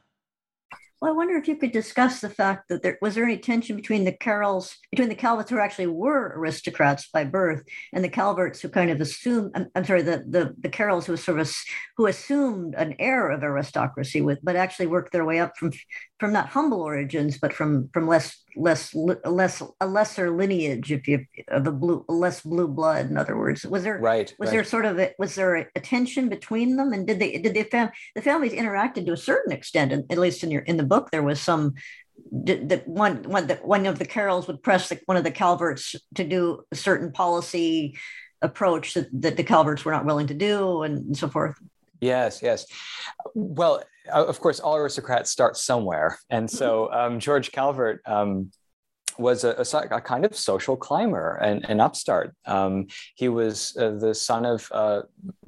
Speaker 1: Well, I wonder if you could discuss the fact that there was there any tension between the Carrolls, between the Calverts who actually were aristocrats by birth, and the Calverts who kind of assumed. I'm, I'm sorry, the the the Carrolls who sort of who assumed an air of aristocracy with, but actually worked their way up from from not humble origins, but from from less less less a lesser lineage, if you of a blue less blue blood. In other words, was there
Speaker 2: right?
Speaker 1: Was
Speaker 2: right.
Speaker 1: there sort of a, was there a, tension between them, and did they did they fam- the families interacted to a certain extent, at least in your in the book there was some that one one that one of the Carrolls would press the, one of the Calverts to do a certain policy approach that, that the Calverts were not willing to do, and so forth.
Speaker 2: Yes, yes. Well, of course, all aristocrats start somewhere, and so mm-hmm. um, George Calvert um, was a, a, a, kind of social climber and an upstart. Um, he was uh, the son of uh,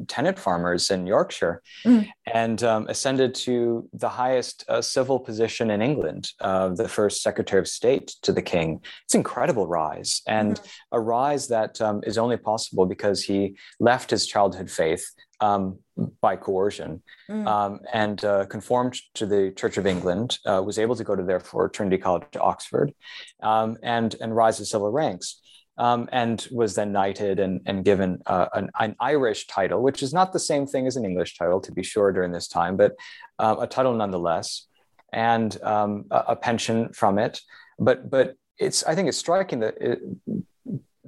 Speaker 2: tenant farmers in Yorkshire mm. and um, ascended to the highest uh, civil position in England, uh, the first Secretary of State to the King. It's an incredible rise, and mm. a rise that um, is only possible because he left his childhood faith um, by coercion mm. um, and uh, conformed to the Church of England, uh, was able to go to therefore Trinity College, Oxford, um, and, and rise to civil ranks. Um, and was then knighted and, and given uh, an, an, Irish title, which is not the same thing as an English title, to be sure, during this time, but uh, a title nonetheless, and um, a, a, pension from it. But but it's I think it's striking that it,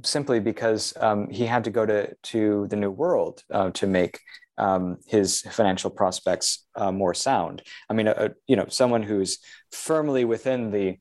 Speaker 2: simply because um, he had to go to, to the New World uh, to make um, his financial prospects uh, more sound. I mean, a, a, you know, someone who's firmly within the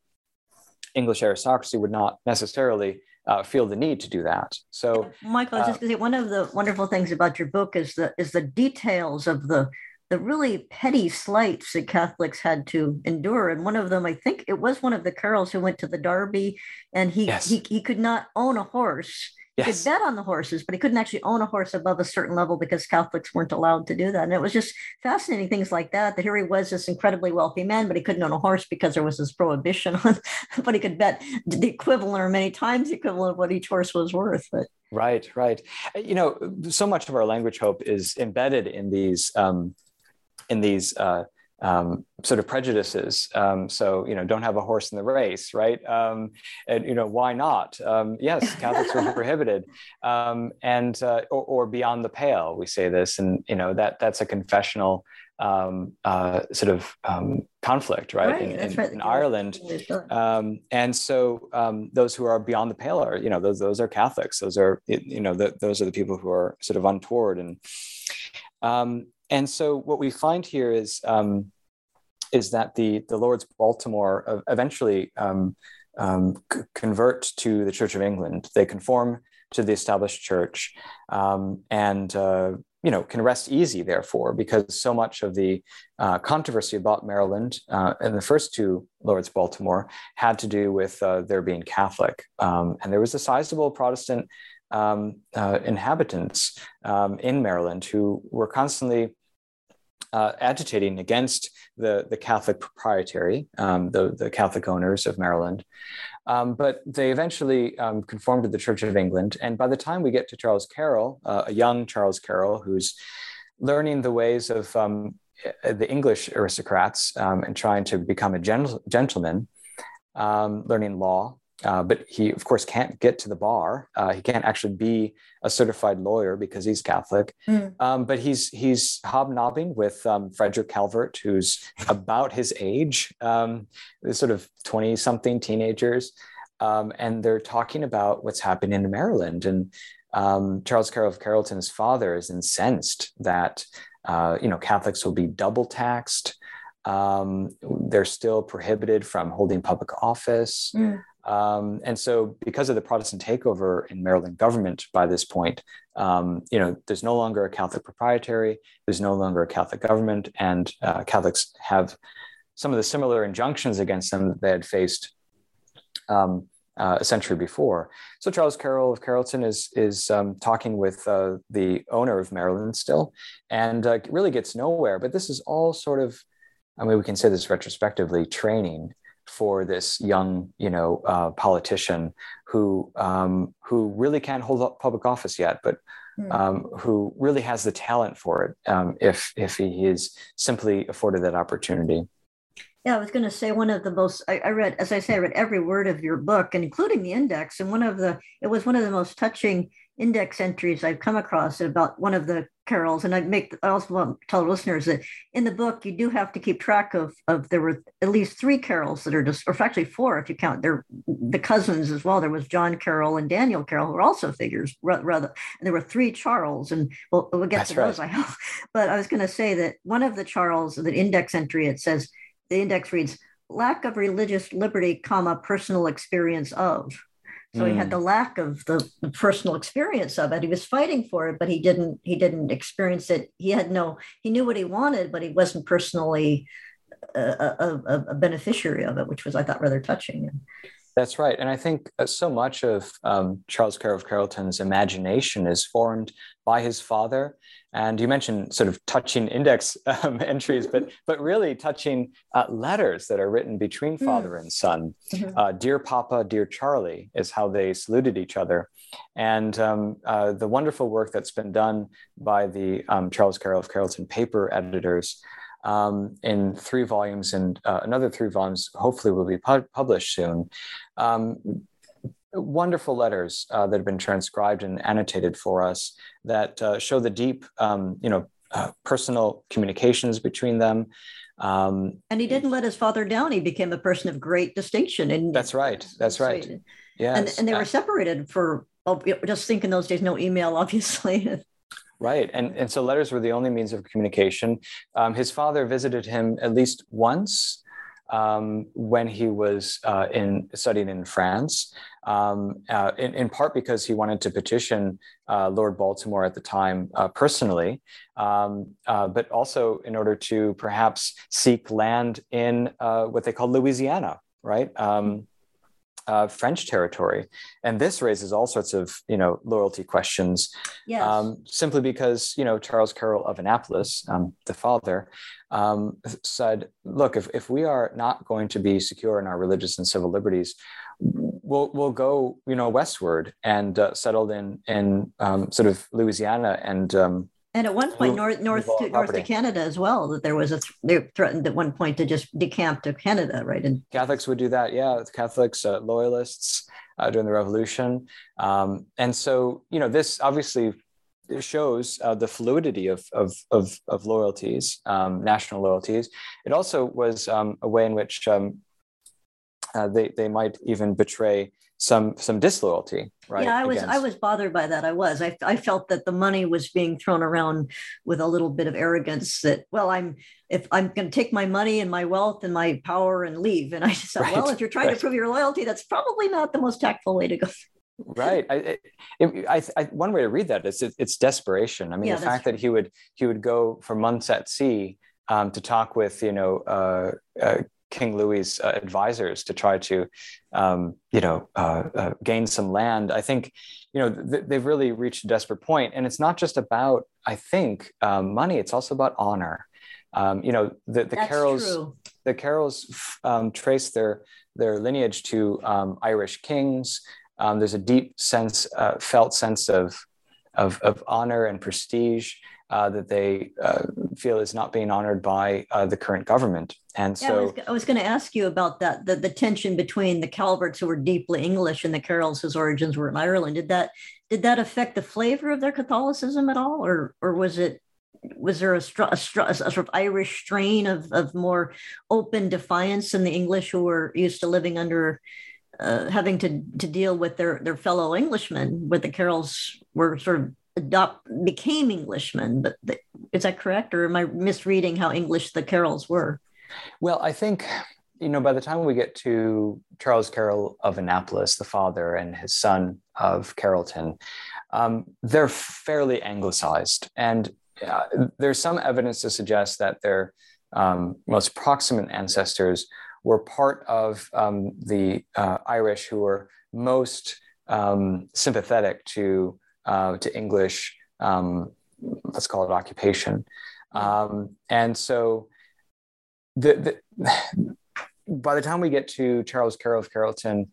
Speaker 2: English aristocracy would not necessarily uh, feel the need to do that. So,
Speaker 1: Michael, I was just uh, going to say one of the wonderful things about your book is the is the details of the the really petty slights that Catholics had to endure. And one of them, I think it was one of the Carrolls who went to the Derby and he, yes. he, he could not own a horse. Yes. He could bet on the horses, but he couldn't actually own a horse above a certain level because Catholics weren't allowed to do that. And it was just fascinating things like that. That here he was, this incredibly wealthy man, but he couldn't own a horse because there was this prohibition on, but he could bet the equivalent or many times the equivalent of what each horse was worth. But
Speaker 2: right, right. You know, so much of our language hope is embedded in these um, in these uh, um, sort of prejudices. Um, so, you know, don't have a horse in the race, right? Um, and, you know, why not? Um, yes, Catholics are prohibited. Um, and, uh, or, or, beyond the pale, we say this, and, you know, that that's a confessional um, uh, sort of conflict, right?
Speaker 1: right
Speaker 2: in, in,
Speaker 1: right.
Speaker 2: in Ireland. and so those who are beyond the pale are, you know, those, those are Catholics. Those are, you know, the, those are the people who are sort of untoward and, um, and so what we find here is um, is that the the Lords Baltimore eventually um, um, convert to the Church of England. They conform to the established church, um, and uh, you know can rest easy therefore because so much of the uh, controversy about Maryland uh, and the first two Lords Baltimore had to do with uh, their being Catholic, um, and there was a sizable Protestant um, uh, inhabitants um, in Maryland who were constantly uh, agitating against the, the Catholic proprietary, um, the, the Catholic owners of Maryland. Um, but they eventually um, conformed to the Church of England. And by the time we get to Charles Carroll, uh, a young Charles Carroll who's learning the ways of um, the English aristocrats um, and trying to become a gentleman, um, learning law, uh, but he, of course, can't get to the bar. Uh, he can't actually be a certified lawyer because he's Catholic. Mm. Um, but he's he's hobnobbing with um, Frederick Calvert, who's about his age, um, sort of twenty-something teenagers, um, and they're talking about what's happening in Maryland. And um, Charles Carroll of Carrollton's father is incensed that uh, you know, Catholics will be double taxed. Um, they're still prohibited from holding public office. Mm. Um, and so, because of the Protestant takeover in Maryland government by this point, um, you know, there's no longer a Catholic proprietary, there's no longer a Catholic government, and uh, Catholics have some of the similar injunctions against them that they had faced um, uh, a century before. So Charles Carroll of Carrollton is is um, talking with uh, the owner of Maryland still, and uh, really gets nowhere. But this is all sort of, I mean, we can say this retrospectively, training for this young, you know, uh, politician who um, who really can't hold up public office yet, but hmm. um, who really has the talent for it um, if if he is simply afforded that opportunity.
Speaker 1: Yeah, I was going to say one of the most, I, I, read, as I say, I read every word of your book, and including the index. And one of the, it was one of the most touching index entries I've come across about one of the Carrolls. And I make, I also want to tell listeners that in the book, you do have to keep track of, of there were at least three Carrolls that are just, or actually four if you count they're the cousins as well. There was John Carroll and Daniel Carroll, who are also figures, rather. And there were three Charles, and we'll, we'll get That's to right. those, I hope. But I was going to say that one of the Charles, the index entry, it says, the index reads lack of religious liberty comma personal experience of so mm. he had hmm. the lack of the, the, personal experience of it he was fighting for it but he didn't he didn't experience it he had no he knew what he wanted but he wasn't personally a, a, a beneficiary of it which was i thought rather touching
Speaker 2: that's right. And I think uh, so much of um, Charles Carroll of Carrollton's imagination is formed by his father. And you mentioned sort of touching index um, entries, but, but really touching uh, letters that are written between hmm. father mm. and son. Mm-hmm. Uh, dear Papa, dear Charlie is how they saluted each other. And um, uh, the wonderful work that's been done by the um, Charles Carroll of Carrollton paper editors um, in three volumes, and uh, another three volumes hopefully will be pu- published soon. Um, wonderful letters uh, that have been transcribed and annotated for us that uh, show the deep, um, you know, uh, personal communications between them.
Speaker 1: Um, and he didn't let his father down. He became a person of great distinction. And
Speaker 2: that's right. That's right.
Speaker 1: Yeah. And, and, they were separated for. Oh, just think in those days, no email, obviously.
Speaker 2: Right. And, and so letters were the only means of communication. Um, his father visited him at least once um, when he was uh, in studying in France, um, uh, in, in, part because he wanted to petition uh, Lord Baltimore at the time uh, personally, um, uh, but also in order to perhaps seek land in uh, what they call Louisiana, right? Um, uh, French territory, and this raises all sorts of you know loyalty questions.
Speaker 1: Yes. Um,
Speaker 2: simply because you know Charles Carroll of Annapolis, um, the father, um, said, "Look, if, if we are not going to be secure in our religious and civil liberties, we'll we'll go you know westward and uh, settled in in um, sort of Louisiana and um,
Speaker 1: and at one point, north north to, north to Canada as well. That there was a they threatened at one point to just decamp to Canada, right? And
Speaker 2: Catholics would do that, yeah. Catholics, uh, loyalists uh, during the Revolution, um, and so you know this obviously shows uh, the fluidity of of of, of loyalties, um, national loyalties. It also was um, a way in which um, uh, they they might even betray some some disloyalty right
Speaker 1: yeah i was against... i was bothered by that i was I, I felt that the money was being thrown around with a little bit of arrogance that well i'm if i'm going to take my money and my wealth and my power and leave and i just said right. well if you're trying right. to prove your loyalty that's probably not the most tactful way to go
Speaker 2: right I, it, I, I, one way to read that is it, it's desperation i mean yeah, the fact true. that he would he would go for months at sea um, to talk with you know uh, uh, King Louis's uh, advisors to try to, um, you know, uh, uh, gain some land. I think, you know, th- they've really reached a desperate point, and it's not just about, I think, um, money. It's also about honor. Um, you know, the, the Carrolls, true. the Carrolls um, trace their their lineage to um, Irish kings. Um, there's a deep sense, uh, felt sense of, of of honor and prestige uh, that they uh, feel is not being honored by uh, the current government. And yeah, so
Speaker 1: I was, was going to ask you about that the, the tension between the Calverts, who were deeply English, and the Carrolls, whose origins were in Ireland. Did that did that affect the flavor of their Catholicism at all, or or was it was there a, a, a, sort of Irish strain of, of more open defiance in the English who were used to living under uh, having to to deal with their their fellow Englishmen, where the Carrolls were sort of adopt became Englishmen. But the, is that correct, or am I misreading how English the Carrolls were?
Speaker 2: Well, I think you know by the time we get to Charles Carroll of Annapolis, the father, and his son of Carrollton, um, they're fairly anglicized, and uh, there's some evidence to suggest that their um, most proximate ancestors were part of um, the uh, Irish who were most um, sympathetic to uh, to English, um, let's call it occupation, um, and so the, the by the time we get to Charles Carroll of Carrollton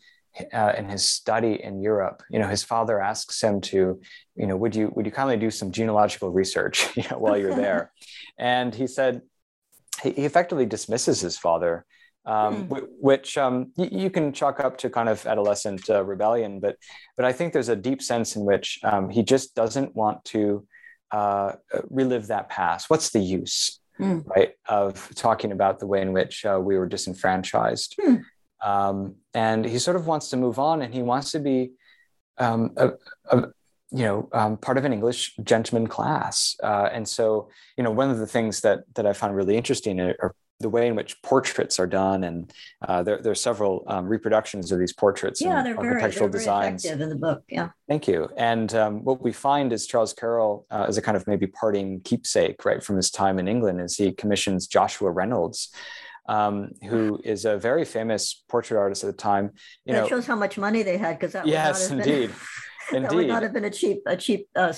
Speaker 2: uh, in his study in Europe, you know, his father asks him to, you know, would you would you kindly do some genealogical research you know, while you're there? and he said he, he effectively dismisses his father, um, mm. which um, y- you can chalk up to kind of adolescent uh, rebellion, but but I think there's a deep sense in which um, he just doesn't want to uh, relive that past. What's the use? mm. right, of talking about the way in which uh, we were disenfranchised. Mm. Um, and he sort of wants to move on and he wants to be um, a, a, you know um, part of an english gentleman class uh, and so you know one of the things that that i found really interesting are, the way in which portraits are done, and uh, there, there are several um, reproductions of these portraits.
Speaker 1: Yeah, they're architectural very, they're designs. Very in the book. Yeah.
Speaker 2: Thank you. And um, what we find is Charles Carroll, uh, as a kind of maybe parting keepsake, right from his time in England, is he commissions Joshua Reynolds. Um, who is a very famous portrait artist at the time?
Speaker 1: You that know, shows how much money they had because that
Speaker 2: yes, indeed. Been...
Speaker 1: Indeed. that would not have been a cheap, a cheap uh,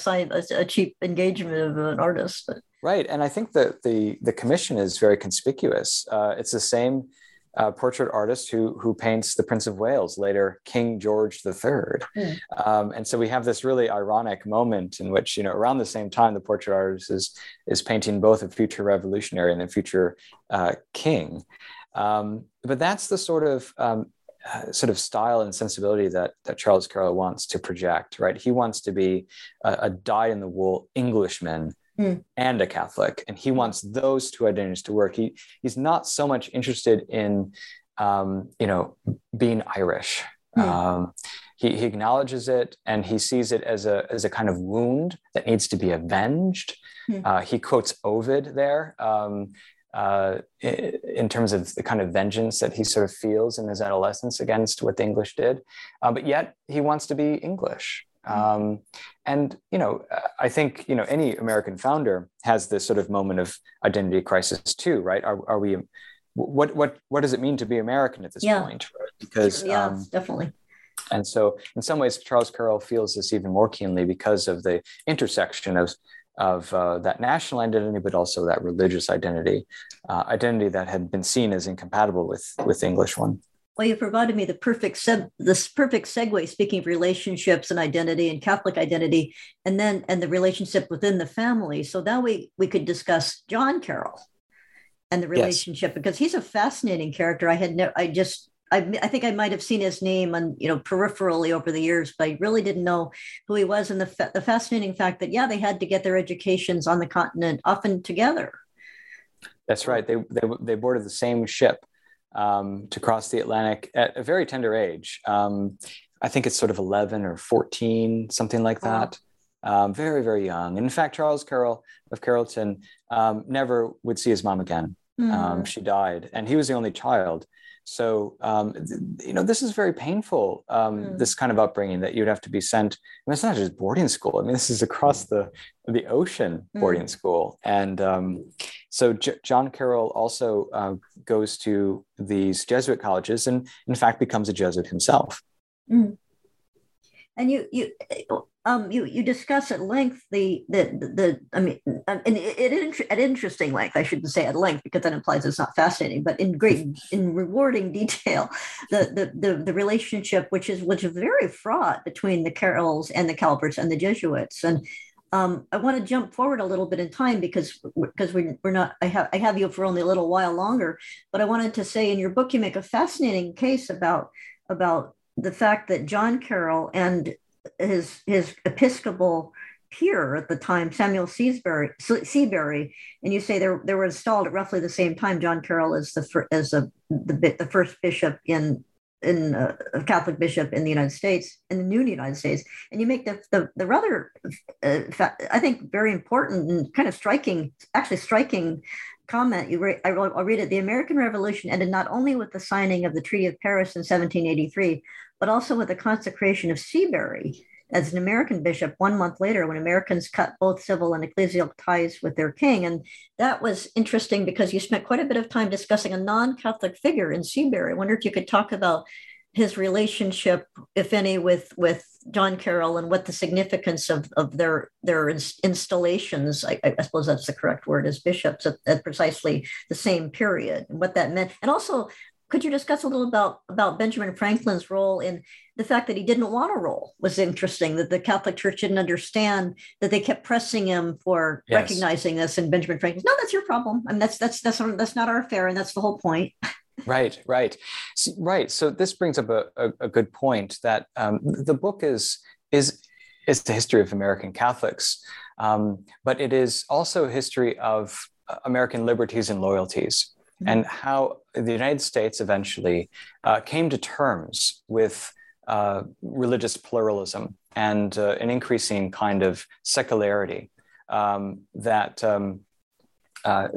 Speaker 1: a cheap engagement of an artist. But.
Speaker 2: Right, and I think that the the commission is very conspicuous. Uh, it's the same uh, portrait artist who who paints the Prince of Wales, later King George III. Mm. Um, and so we have this really ironic moment in which, you know, around the same time, the portrait artist is is painting both a future revolutionary and a future uh, king. Um, but that's the sort of um, uh, sort of style and sensibility that that Charles Carroll wants to project, right? He wants to be a, a dyed-in-the-wool Englishman mm. and a Catholic, and he wants those two identities to work. He he's not so much interested in um, you know being Irish. Mm. Um, he, he acknowledges it and he sees it as a as a kind of wound that needs to be avenged. Mm. Uh, he quotes Ovid there. Um, uh, in terms of the kind of vengeance that he sort of feels in his adolescence against what the English did, uh, but yet he wants to be English. Um, and you know, I think you know any American founder has this sort of moment of identity crisis too, right? Are, are we? What what what does it mean to be American at this
Speaker 1: yeah.
Speaker 2: point? Right? Because
Speaker 1: yeah, um, definitely.
Speaker 2: And so, in some ways, Charles Carroll feels this even more keenly because of the intersection of of uh, that national identity, but also that religious identity, uh, identity that had been seen as incompatible with with the English one.
Speaker 1: Well, you provided me the perfect seg- this perfect segue. Speaking of relationships and identity and Catholic identity, and then and the relationship within the family. So that we we could discuss John Carroll and the relationship yes. because he's a fascinating character. I had no, I just I, I, think I might have seen his name on you know peripherally over the years, but I really didn't know who he was. And the fa- the fascinating fact that yeah, they had to get their educations on the continent often together.
Speaker 2: That's right. They they they boarded the same ship um, to cross the Atlantic at a very tender age. Um, I think it's sort of 11 or 14, something like that. Um, very, very young. in fact, Charles Carroll of Carrollton um, never would see his mom again. Mm. she died, and he was the only child. So, um, you know, this is very painful, um, mm. this kind of upbringing that you'd have to be sent. I mean, it's not just boarding school. I mean, this is across the, the ocean boarding mm. school. And um, so J- John Carroll also uh, goes to these Jesuit colleges and, in fact, becomes a Jesuit himself.
Speaker 1: Mm. And you, you, um, you, you discuss at length the, the, the, the I mean, and it, it, at interesting length, I shouldn't say at length because that implies it's not fascinating, but in great, in rewarding detail, the, the, the, the relationship, which is, which is very fraught between the Carrolls and the Calverts and the Jesuits. And um, I want to jump forward a little bit in time because because we, we're not. I have I have you for only a little while longer, but I wanted to say in your book you make a fascinating case about about the fact that John Carroll and his his Episcopal peer at the time, Samuel Seabury, Seabury, and you say they they were installed at roughly the same time. John Carroll is the as a, the the first bishop in in uh, a Catholic bishop in the United States, in the new United States, and you make the the, the rather, uh, I think, very important and kind of striking, actually striking comment. You re- I will read it. The American Revolution ended not only with the signing of the Treaty of Paris in 1783, but also with the consecration of Seabury as an American bishop one month later when Americans cut both civil and ecclesial ties with their king. And that was interesting because you spent quite a bit of time discussing a non Catholic figure in Seabury. I wonder if you could talk about his relationship, if any, with with John Carroll and what the significance of, of their their installations, I, I suppose that's the correct word, as bishops at, at, precisely the same period, and what that meant, and also could you discuss a little about about Benjamin Franklin's role in the fact that he didn't want to roll was interesting that the Catholic Church didn't understand that they kept pressing him for yes. recognizing this and Benjamin Franklin. No that's your problem. I mean that's that's that's that's not our affair and that's the whole point
Speaker 2: right right so, right so this brings up a, a, a good point that um, the book is is is the history of American Catholics um, but it is also a history of uh, American liberties and loyalties mm-hmm. and how the United States eventually uh, came to terms with uh, religious pluralism and uh, an increasing kind of secularity um, that um, uh,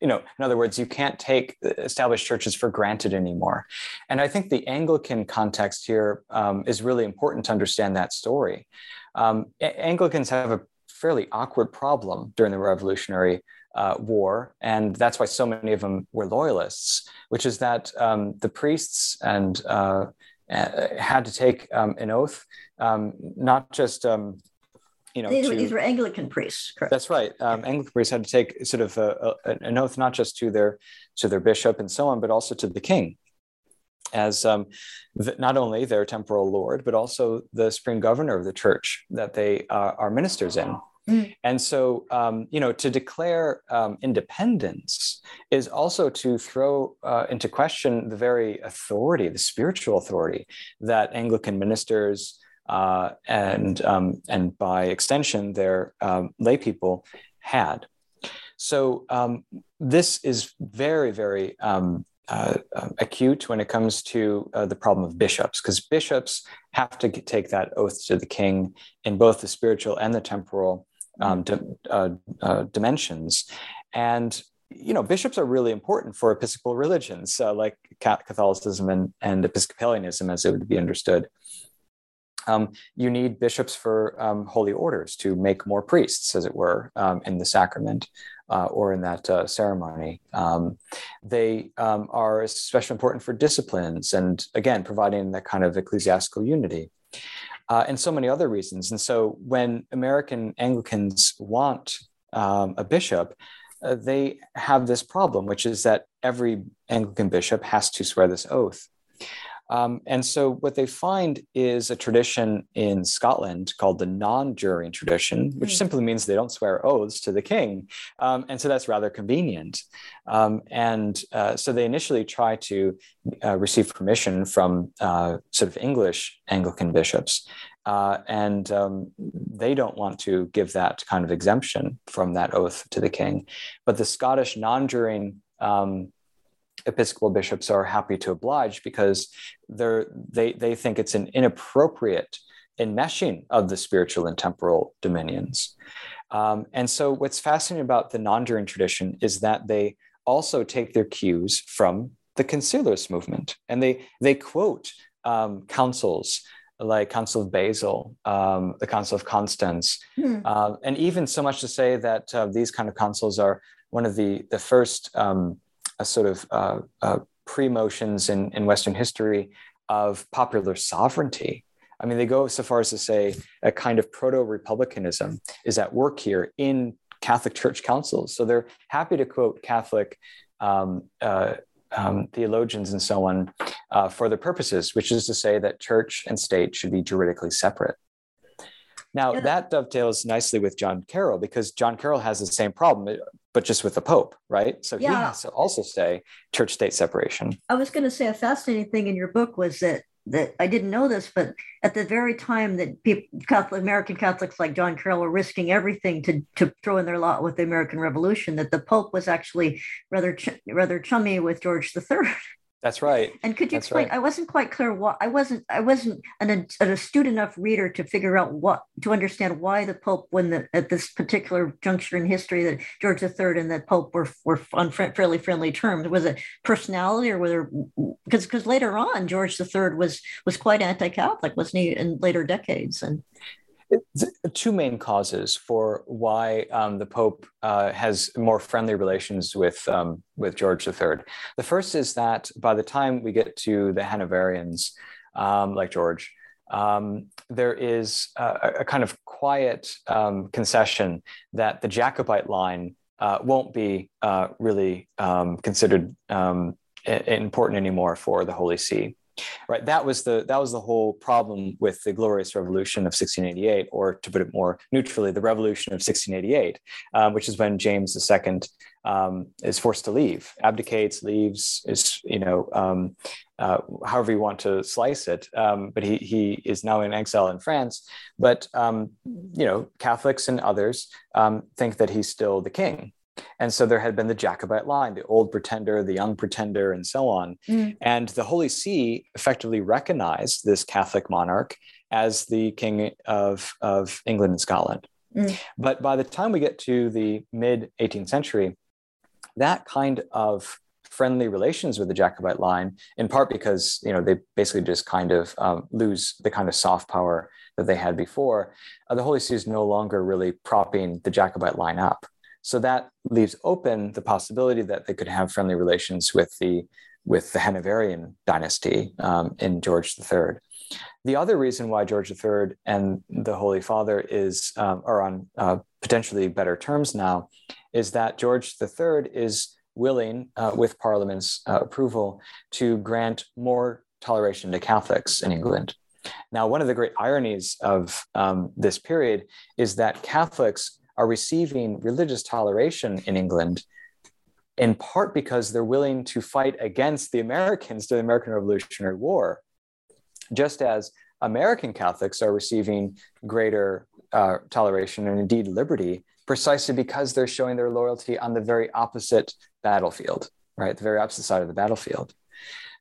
Speaker 2: you know, in other words, you can't take established churches for granted anymore. And I think the Anglican context here um, is really important to understand that story. Um, Anglicans have a fairly awkward problem during the Revolutionary uh, War, and that's why so many of them were loyalists, which is that um, the priests and uh, uh, had to take um, an oath, um, not just um, you know
Speaker 1: these,
Speaker 2: to,
Speaker 1: these, were Anglican priests. Correct?
Speaker 2: That's right. Um, Anglican priests had to take sort of a, a, an oath not just to their to their bishop and so on, but also to the king, as um, the, not only their temporal lord, but also the supreme governor of the church that they uh, are ministers in. Mm. And so, um, you know, to declare um, independence is also to throw uh, into question the very authority, the spiritual authority that Anglican ministers uh, and um, and by extension their um, lay people had. So um, this is very, very um, uh, acute when it comes to uh, the problem of bishops, because bishops have to take that oath to the king in both the spiritual and the temporal um, uh, uh, dimensions. And you know, bishops are really important for episcopal religions uh, like Catholicism and, and Episcopalianism, as it would be understood. Um, you need bishops for um, holy orders to make more priests, as it were, um, in the sacrament uh, or in that uh, ceremony. Um, they um, are especially important for disciplines and, again, providing that kind of ecclesiastical unity uh, and so many other reasons. And so when American Anglicans want um, a bishop, uh, they have this problem, which is that every Anglican bishop has to swear this oath. Um, and so, what they find is a tradition in Scotland called the non juring tradition, which mm. simply means they don't swear oaths to the king. Um, and so, that's rather convenient. Um, and uh, so, they initially try to uh, receive permission from uh, sort of English Anglican bishops. Uh, and um, they don't want to give that kind of exemption from that oath to the king. But the Scottish non juring um, Episcopal bishops are happy to oblige because they're, they, they think it's an inappropriate enmeshing of the spiritual and temporal dominions. Um, and so, what's fascinating about the non juring tradition is that they also take their cues from the conciliarist movement and they, they quote um, councils like Council of Basel, um, the Council of Constance, uh, and even so much to say that uh, these kind of councils are one of the the first um, a sort of uh, uh, pre-motions in, in Western history of popular sovereignty. I mean, they go so far as to say a kind of proto-republicanism is at work here in Catholic Church councils. So they're happy to quote Catholic um, uh, um, theologians and so on uh, for their purposes, which is to say that church and state should be juridically separate. Now, yeah. that dovetails nicely with John Carroll because John Carroll has the same problem, eh, but just with the Pope, right? So yeah. he has to also say church state separation.
Speaker 1: I was going to say a fascinating thing in your book was that that I didn't know this, but at the very time that people, Catholic American Catholics like John Carroll were risking everything to to throw in their lot with the American Revolution, that the Pope was actually rather ch- rather chummy with George III.
Speaker 2: That's right.
Speaker 1: And could you
Speaker 2: That's
Speaker 1: explain?
Speaker 2: right.
Speaker 1: I wasn't quite clear what I wasn't I wasn't an, an astute enough reader to figure out what to understand why the Pope, when the at this particular juncture in history, that George III and the Pope were were on fairly friendly terms. Was it personality, or whether because because later on George III was was quite anti-Catholic, wasn't he? In later decades, and
Speaker 2: two main causes for why um, the Pope uh, has more friendly relations with um, with George III. The first is that by the time we get to the Hanoverians, um, like George, um, there is a, a kind of quiet um, concession that the Jacobite line uh, won't be uh, really um, considered important anymore for the Holy See right that was the that was the whole problem with the glorious revolution of 1688 or to put it more neutrally the revolution of 1688 um, which is when james ii um, is forced to leave abdicates leaves is you know um, uh, however you want to slice it um, but he he is now in exile in france but um, you know catholics and others um, think that he's still the king and so there had been the Jacobite line, the old pretender, the young pretender, and so on.
Speaker 1: Mm.
Speaker 2: And the Holy See effectively recognized this Catholic monarch as the king of, of England and Scotland.
Speaker 1: Mm.
Speaker 2: But by the time we get to the mid 18th century, that kind of friendly relations with the Jacobite line, in part because you know they basically just kind of um, lose the kind of soft power that they had before, uh, the Holy See is no longer really propping the Jacobite line up. So that leaves open the possibility that they could have friendly relations with the with the Hanoverian dynasty um, in George III. The other reason why George III and the Holy Father is um, are on uh, potentially better terms now is that George III is willing, uh, with Parliament's uh, approval, to grant more toleration to Catholics in England. Now, one of the great ironies of um, this period is that Catholics are receiving religious toleration in England in part because they're willing to fight against the Americans during the American Revolutionary War, just as American Catholics are receiving greater uh, toleration and indeed liberty precisely because they're showing their loyalty on the very opposite battlefield, right? The very opposite side of the battlefield.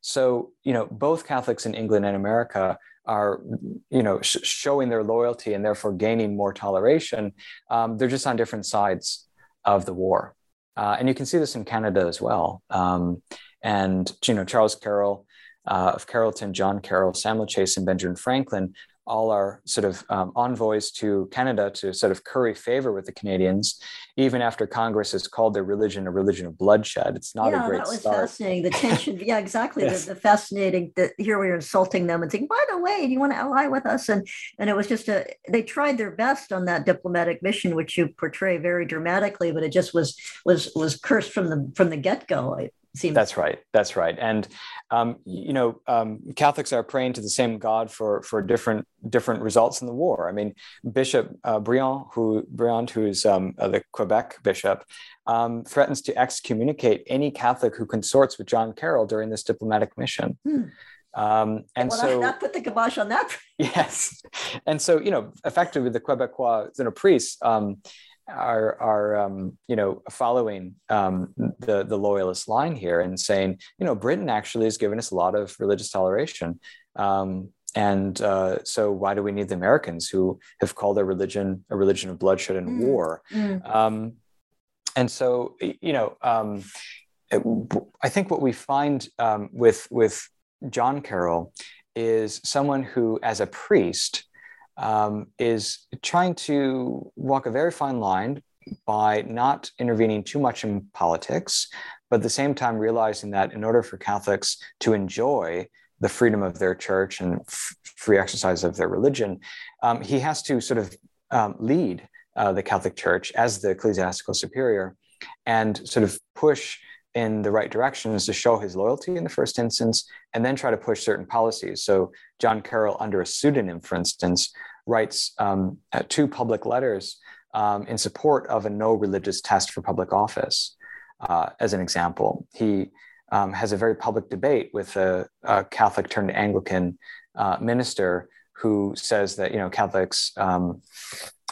Speaker 2: So, you know, both Catholics in England and America are, you know, sh- showing their loyalty and therefore gaining more toleration. Um, they're just on different sides of the war. Uh, and you can see this in Canada as well. Um, and, you know, Charles Carroll uh, of Carrollton, John Carroll, Samuel Chase, and Benjamin Franklin all our sort of um, envoys to Canada to sort of curry favor with the Canadians, even after Congress has called their religion a religion of bloodshed. It's not
Speaker 1: yeah,
Speaker 2: a great
Speaker 1: that was
Speaker 2: start.
Speaker 1: fascinating. The tension, yeah, exactly.
Speaker 2: Yes.
Speaker 1: the, the fascinating that here we are insulting them and saying, by the way, do you want to ally with us? And and it was just a they tried their best on that diplomatic mission, which you portray very dramatically, but it just was was was cursed from the from the get go. Seems
Speaker 2: That's right. That's right. And um, you know, um, Catholics are praying to the same God for for different different results in the war. I mean, Bishop uh, Briand, who Briand, who is um, uh, the Quebec bishop, um, threatens to excommunicate any Catholic who consorts with John Carroll during this diplomatic mission.
Speaker 1: Hmm.
Speaker 2: Um, and
Speaker 1: well,
Speaker 2: so,
Speaker 1: that put the kibosh on that.
Speaker 2: yes, and so you know, effectively, the Quebecois, you know, priests um, are are um, you know following um, the the loyalist line here and saying, you know, Britain actually has given us a lot of religious toleration. Um, and uh, so, why do we need the Americans who have called their religion a religion of bloodshed and
Speaker 1: Mm.
Speaker 2: war?
Speaker 1: Mm.
Speaker 2: Um, and so, you know, um, it- I think what we find um, with with John Carroll is someone who, as a priest, um, is trying to walk a very fine line by not intervening too much in politics, but at the same time realizing that in order for Catholics to enjoy the freedom of their church and f- free exercise of their religion, um, he has to sort of um, lead uh, the Catholic Church as the ecclesiastical superior and sort of push in the right directions to show his loyalty in the first instance, and then try to push certain policies. So, John Carroll, under a pseudonym, for instance, writes um, uh, two public letters um, in support of a no religious test for public office. Uh, as an example, he um, has a very public debate with a, a Catholic turned Anglican uh, minister who says that you know Catholics um,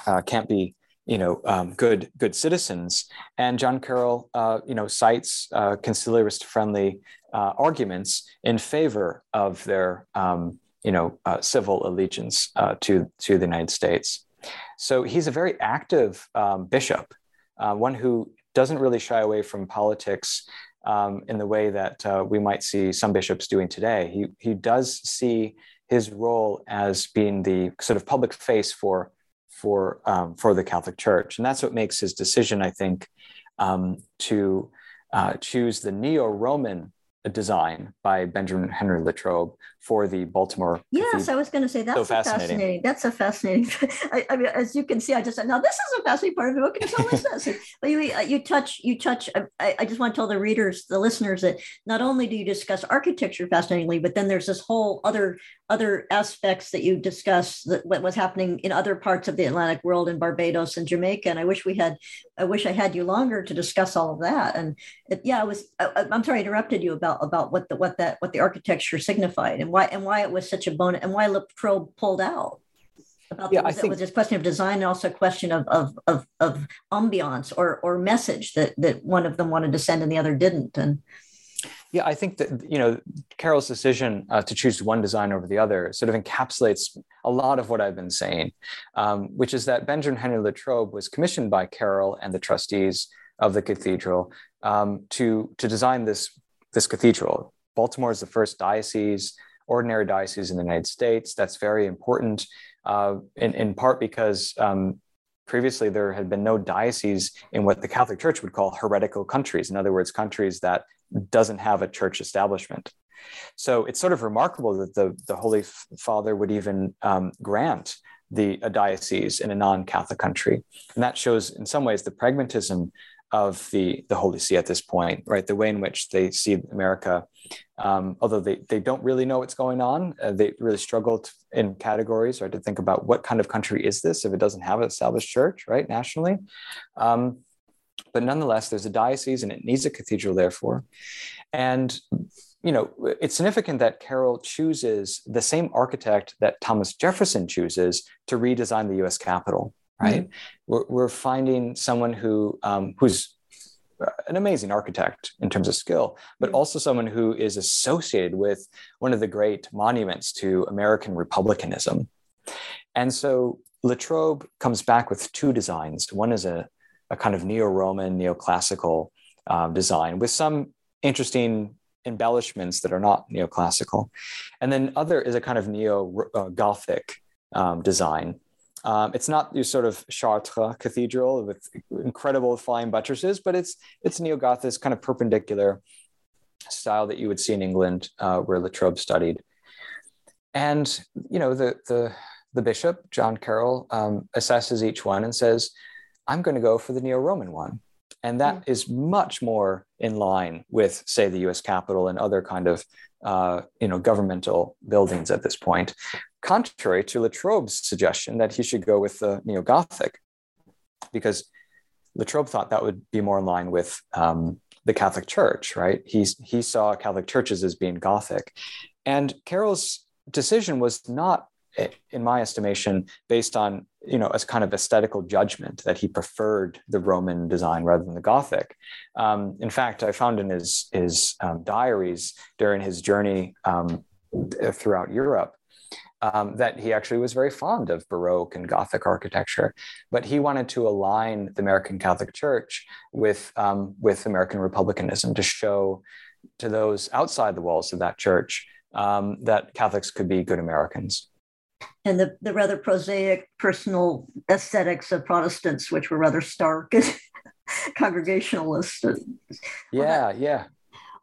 Speaker 2: uh, can't be you know, um, good good citizens. And John Carroll, uh, you know, cites uh, conciliarist-friendly uh, arguments in favor of their, um, you know, uh, civil allegiance uh, to to the United States. So he's a very active um, bishop, uh, one who doesn't really shy away from politics um, in the way that we might see some bishops doing today. He he does see his role as being the sort of public face for for um, for the Catholic Church, and that's what makes his decision, I think, um, to uh, choose the neo-Roman design by Benjamin Henry Latrobe for the Baltimore.
Speaker 1: Yes, Cathedral. I was going to say that's so fascinating. fascinating. That's a fascinating. I, I, mean, as you can see, I just said, now this is a fascinating part of it. book. you tell us this? but you, uh, you touch, you touch. Um, I, I just want to tell the readers, the listeners, that not only do you discuss architecture fascinatingly, but then there's this whole other other aspects that you discuss that what was happening in other parts of the Atlantic world in Barbados and Jamaica. And I wish we had, I wish I had you longer to discuss all of that. And it, yeah, I was. I, am sorry, I interrupted you about about what the what that what the architecture signified and why and why it was such a bone and why Latrobe pulled out. About yeah, the, I think, it was this question of design and also a question of of of, of ambiance or or message that that one of them wanted to send and the other didn't. And
Speaker 2: yeah, I think that you know Carroll's decision uh, to choose one design over the other sort of encapsulates a lot of what I've been saying, um, which is that Benjamin Henry Latrobe was commissioned by Carroll and the trustees of the cathedral um, to to design this this cathedral. Baltimore is the first diocese, ordinary diocese in the United States. That's very important, uh, in in part because um, previously there had been no diocese in what the Catholic Church would call heretical countries. In other words, countries that doesn't have a church establishment. So it's sort of remarkable that the, the Holy Father would even um, grant the a diocese in a non-Catholic country, and that shows in some ways the pragmatism of the the Holy See at this point, right? The way in which they see America, um, although they they don't really know what's going on, uh, they really struggle in categories, right? To think about what kind of country is this if it doesn't have an established church, right, nationally. Um, but nonetheless, there's a diocese and it needs a cathedral, therefore. And you know, it's significant that Carroll chooses the same architect that Thomas Jefferson chooses to redesign the U.S. Capitol. Right? Mm-hmm. We're, we're, finding someone who um, who's an amazing architect in terms of skill, but mm-hmm. also someone who is associated with one of the great monuments to American republicanism. And so Latrobe comes back with two designs. One is a a kind of neo-Roman, neoclassical um, design with some interesting embellishments that are not neoclassical. And then other is a kind of neo-Gothic um, design. Um, it's not your sort of Chartres cathedral with incredible flying buttresses, but it's it's neo-Gothic, kind of perpendicular style that you would see in England, uh, where Latrobe studied. And you know the the the bishop John Carroll um, assesses each one and says, I'm going to go for the neo Roman one. And that mm. is much more in line with, say, the US Capitol and other kind of uh, you know, governmental buildings at this point, contrary to Latrobe's suggestion that he should go with the neo Gothic, because Latrobe thought that would be more in line with um, the Catholic Church, right? He, he saw Catholic churches as being Gothic. And Carroll's decision was not in my estimation, based on you know a kind of aesthetical judgment that he preferred the Roman design rather than the Gothic. Um, in fact, I found in his his um, diaries during his journey um, throughout Europe um, that he actually was very fond of Baroque and Gothic architecture, but he wanted to align the American Catholic Church with um, with American republicanism to show to those outside the walls of that church um, that Catholics could be good Americans
Speaker 1: and the, the rather prosaic personal aesthetics of Protestants, which were rather stark and congregationalist.
Speaker 2: Yeah, well, yeah.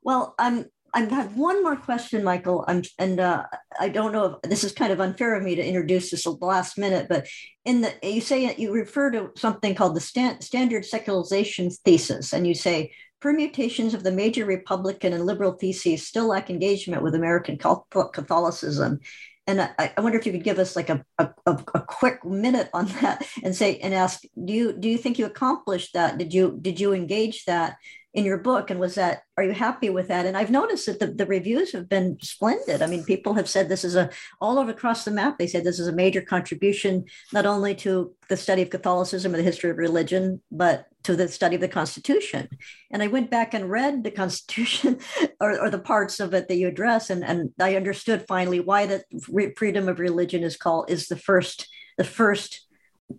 Speaker 1: Well, I'm I have got one more question, Michael. I'm, and uh, I don't know if this is kind of unfair of me to introduce this at the last minute, but in the you say you refer to something called the stand, standard secularization thesis, and you say permutations of the major Republican and liberal theses still lack engagement with American Catholicism and I, I, wonder if you could give us like a, a, a, quick minute on that and say and ask do you do you think you accomplished that? Did you did you engage that in your book and was that are you happy with that? And i've noticed that the, the reviews have been splendid. I mean people have said this is a all over across the map they said this is a major contribution not only to the study of catholicism or the history of religion but to the study of the constitution. And i went back and read the constitution or, or the parts of it that you address and, and i understood finally why the freedom of religion is called is the first the first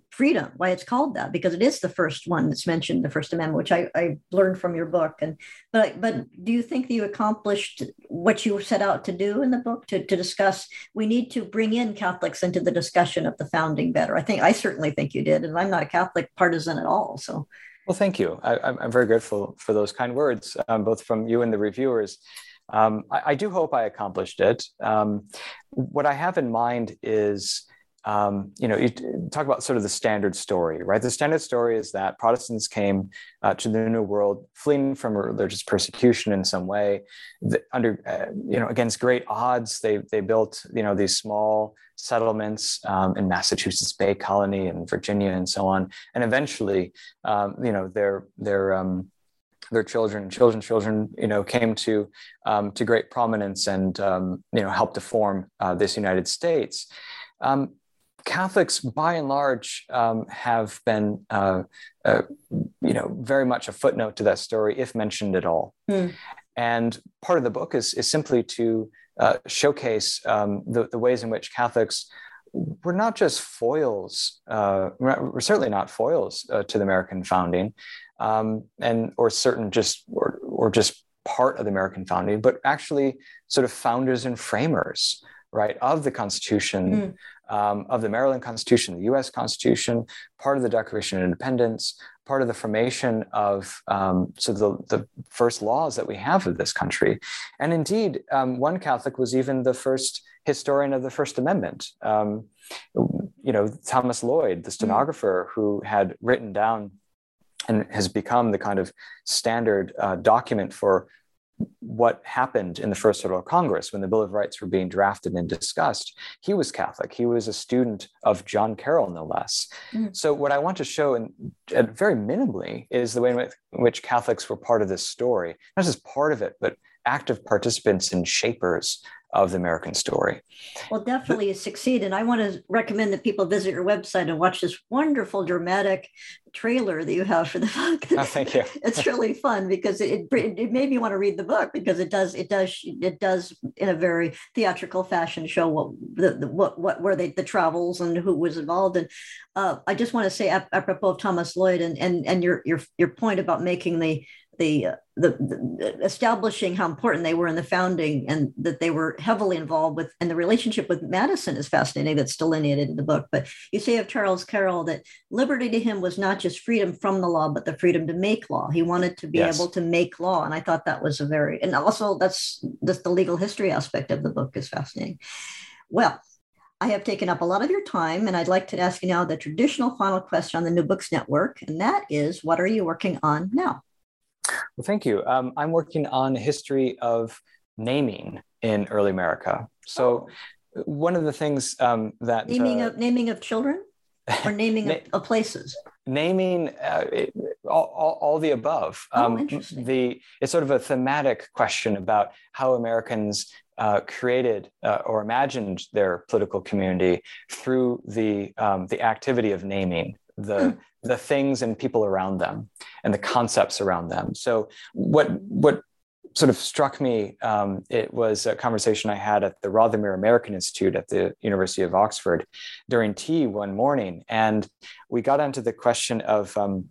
Speaker 1: freedom why it's called that because it is the first one that's mentioned the first amendment which i, I learned from your book. And but but do you think that you accomplished what you set out to do in the book to, to discuss? We need to bring in catholics into the discussion of the founding better. I think i certainly think you did and i'm not a catholic partisan at all so.
Speaker 2: Well thank you. I, am very grateful for those kind words um, both from you and the reviewers. Um, I, I, do hope i accomplished it. Um, what i have in mind is um, you know, you talk about sort of the standard story, right? The standard story is that Protestants came uh, to the New World fleeing from religious persecution in some way, the, under uh, you know against great odds. They they built you know these small settlements um, in Massachusetts Bay Colony and Virginia and so on, and eventually, um, you know, their their um, their children, children, children, you know, came to um, to great prominence and um, you know helped to form uh, this United States. Um, Catholics, by and large, um, have been, uh, uh, you know, very much a footnote to that story, if mentioned at all. Mm. And part of the book is, is simply to uh, showcase um, the, the, ways in which Catholics were not just foils, uh, we're certainly not foils uh, to the American founding, um, and or certain just or, or just part of the American founding, but actually sort of founders and framers right, of the Constitution, mm. Um, of the Maryland Constitution, the US Constitution, part of the Declaration of Independence, part of the formation of um, so the, the first laws that we have of this country. And indeed, um, one Catholic was even the first historian of the First Amendment. Um, you know, Thomas Lloyd, the hmm. stenographer who had written down and has become the kind of standard uh, document for what happened in the First Federal Congress when the Bill of Rights were being drafted and discussed. He was Catholic. He was a student of John Carroll, no less. Mm. So, what I want to show, and very minimally, is the way in which Catholics were part of this story, not just part of it, but active participants and shapers of the American story.
Speaker 1: Well, definitely succeed. And I want to recommend that people visit your website and watch this wonderful dramatic trailer that you have for the book.
Speaker 2: Oh, thank you.
Speaker 1: it's really fun because it, it made me want to read the book because it does it does it does in a very theatrical fashion show what the, the what what were they the travels and who was involved. And uh, I just want to say apropos of Thomas Lloyd and and and your your your point about making the the, the, the, establishing how important they were in the founding and that they were heavily involved with and the relationship with madison is fascinating that's delineated in the book but you say of charles carroll that liberty to him was not just freedom from the law but the freedom to make law he wanted to be yes. able to make law and i thought that was a very and also that's that's the legal history aspect of the book is fascinating well I have taken up a lot of your time, and I'd like to ask you now the traditional final question on the New Books Network, and that is what are you working on now?
Speaker 2: Well, thank you. Um, I'm working on history of naming in early America. So, oh. one of the things um, that
Speaker 1: naming uh, of naming of children or naming na- of, places.
Speaker 2: Naming uh, it, all, all, all, the above.
Speaker 1: Oh, um, interesting.
Speaker 2: The it's sort of a thematic question about how Americans uh, created uh, or imagined their political community through the um, the activity of naming the hmm. The things and people around them and the concepts around them. So what what sort of struck me um, it was a conversation I had at the Rothermere American Institute at the University of Oxford during tea one morning, and we got onto the question of um,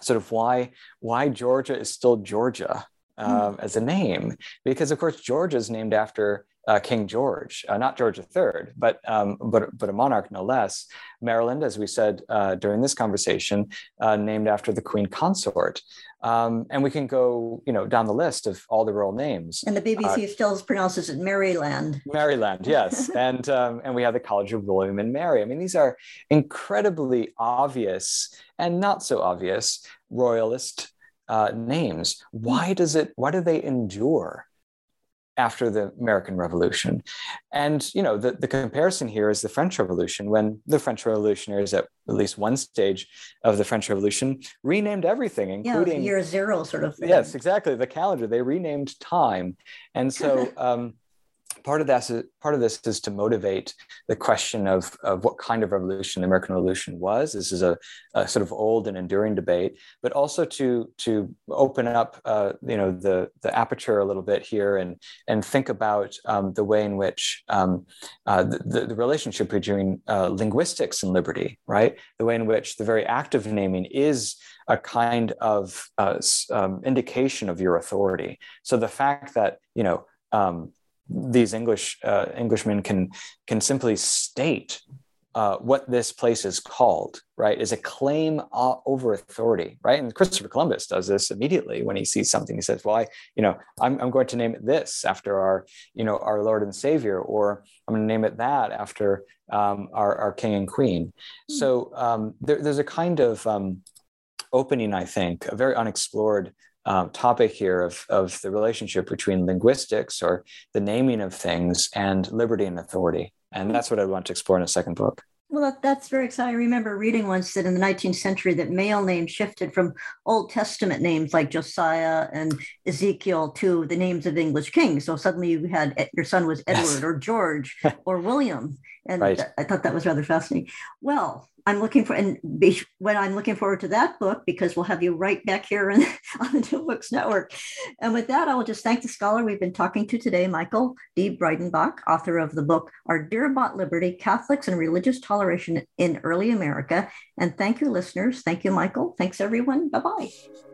Speaker 2: sort of why why Georgia is still Georgia. Uh, mm. as a name, because of course Georgia is named after uh, King George, uh, not George III, but um, but but a monarch no less. Maryland, as we said uh, during this conversation, uh, named after the Queen Consort, um, and we can go you know down the list of all the royal names.
Speaker 1: And the BBC uh, still pronounces it Maryland.
Speaker 2: Maryland, yes, and um, and we have the College of William and Mary. I mean, these are incredibly obvious and not so obvious royalist uh, names. Why does it? Why do they endure? After the American Revolution. And you know, the, the comparison here is the French Revolution, when the French revolutionaries at at least one stage of the French Revolution renamed everything, including
Speaker 1: yeah, year zero sort of thing.
Speaker 2: Yes, exactly. The calendar. They renamed time. And so um, part of that is part of this is to motivate the question of, of what kind of revolution the American Revolution was. This is a, a sort of old and enduring debate, but also to to open up uh, you know the the aperture a little bit here and and think about um, the way in which um, uh, the, the relationship between uh, linguistics and liberty, right? The way in which the very act of naming is a kind of uh, um, indication of your authority. So the fact that you know um, these English uh, Englishmen can can simply state uh, what this place is called, right, is a claim uh, over authority, right? And Christopher Columbus does this immediately when he sees something. He says, "Well, I, you know, I'm, I'm going to name it this after our, you know, our Lord and Savior, or I'm going to name it that after um, our, our King and Queen." Mm-hmm. So um, there, there's a kind of um, opening, I think, a very unexplored um, topic here of, of the relationship between linguistics or the naming of things and liberty and authority. And that's what I want to explore in a second book.
Speaker 1: Well, that's very exciting. I remember reading once that in the 19th century that male names shifted from Old Testament names like Josiah and Ezekiel to the names of English kings. So suddenly you had your son was Edward yes. or George or William, and right. I thought that was rather fascinating. Well, I'm looking for, and be, when I'm looking forward to that book because we'll have you right back here in, on the New Books Network. And with that, I will just thank the scholar we've been talking to today, Michael D. Breidenbach, author of the book Our Dear Bought Liberty Catholics and Religious Toleration in Early America. And thank you, listeners. Thank you, Michael. Thanks, everyone. Bye bye.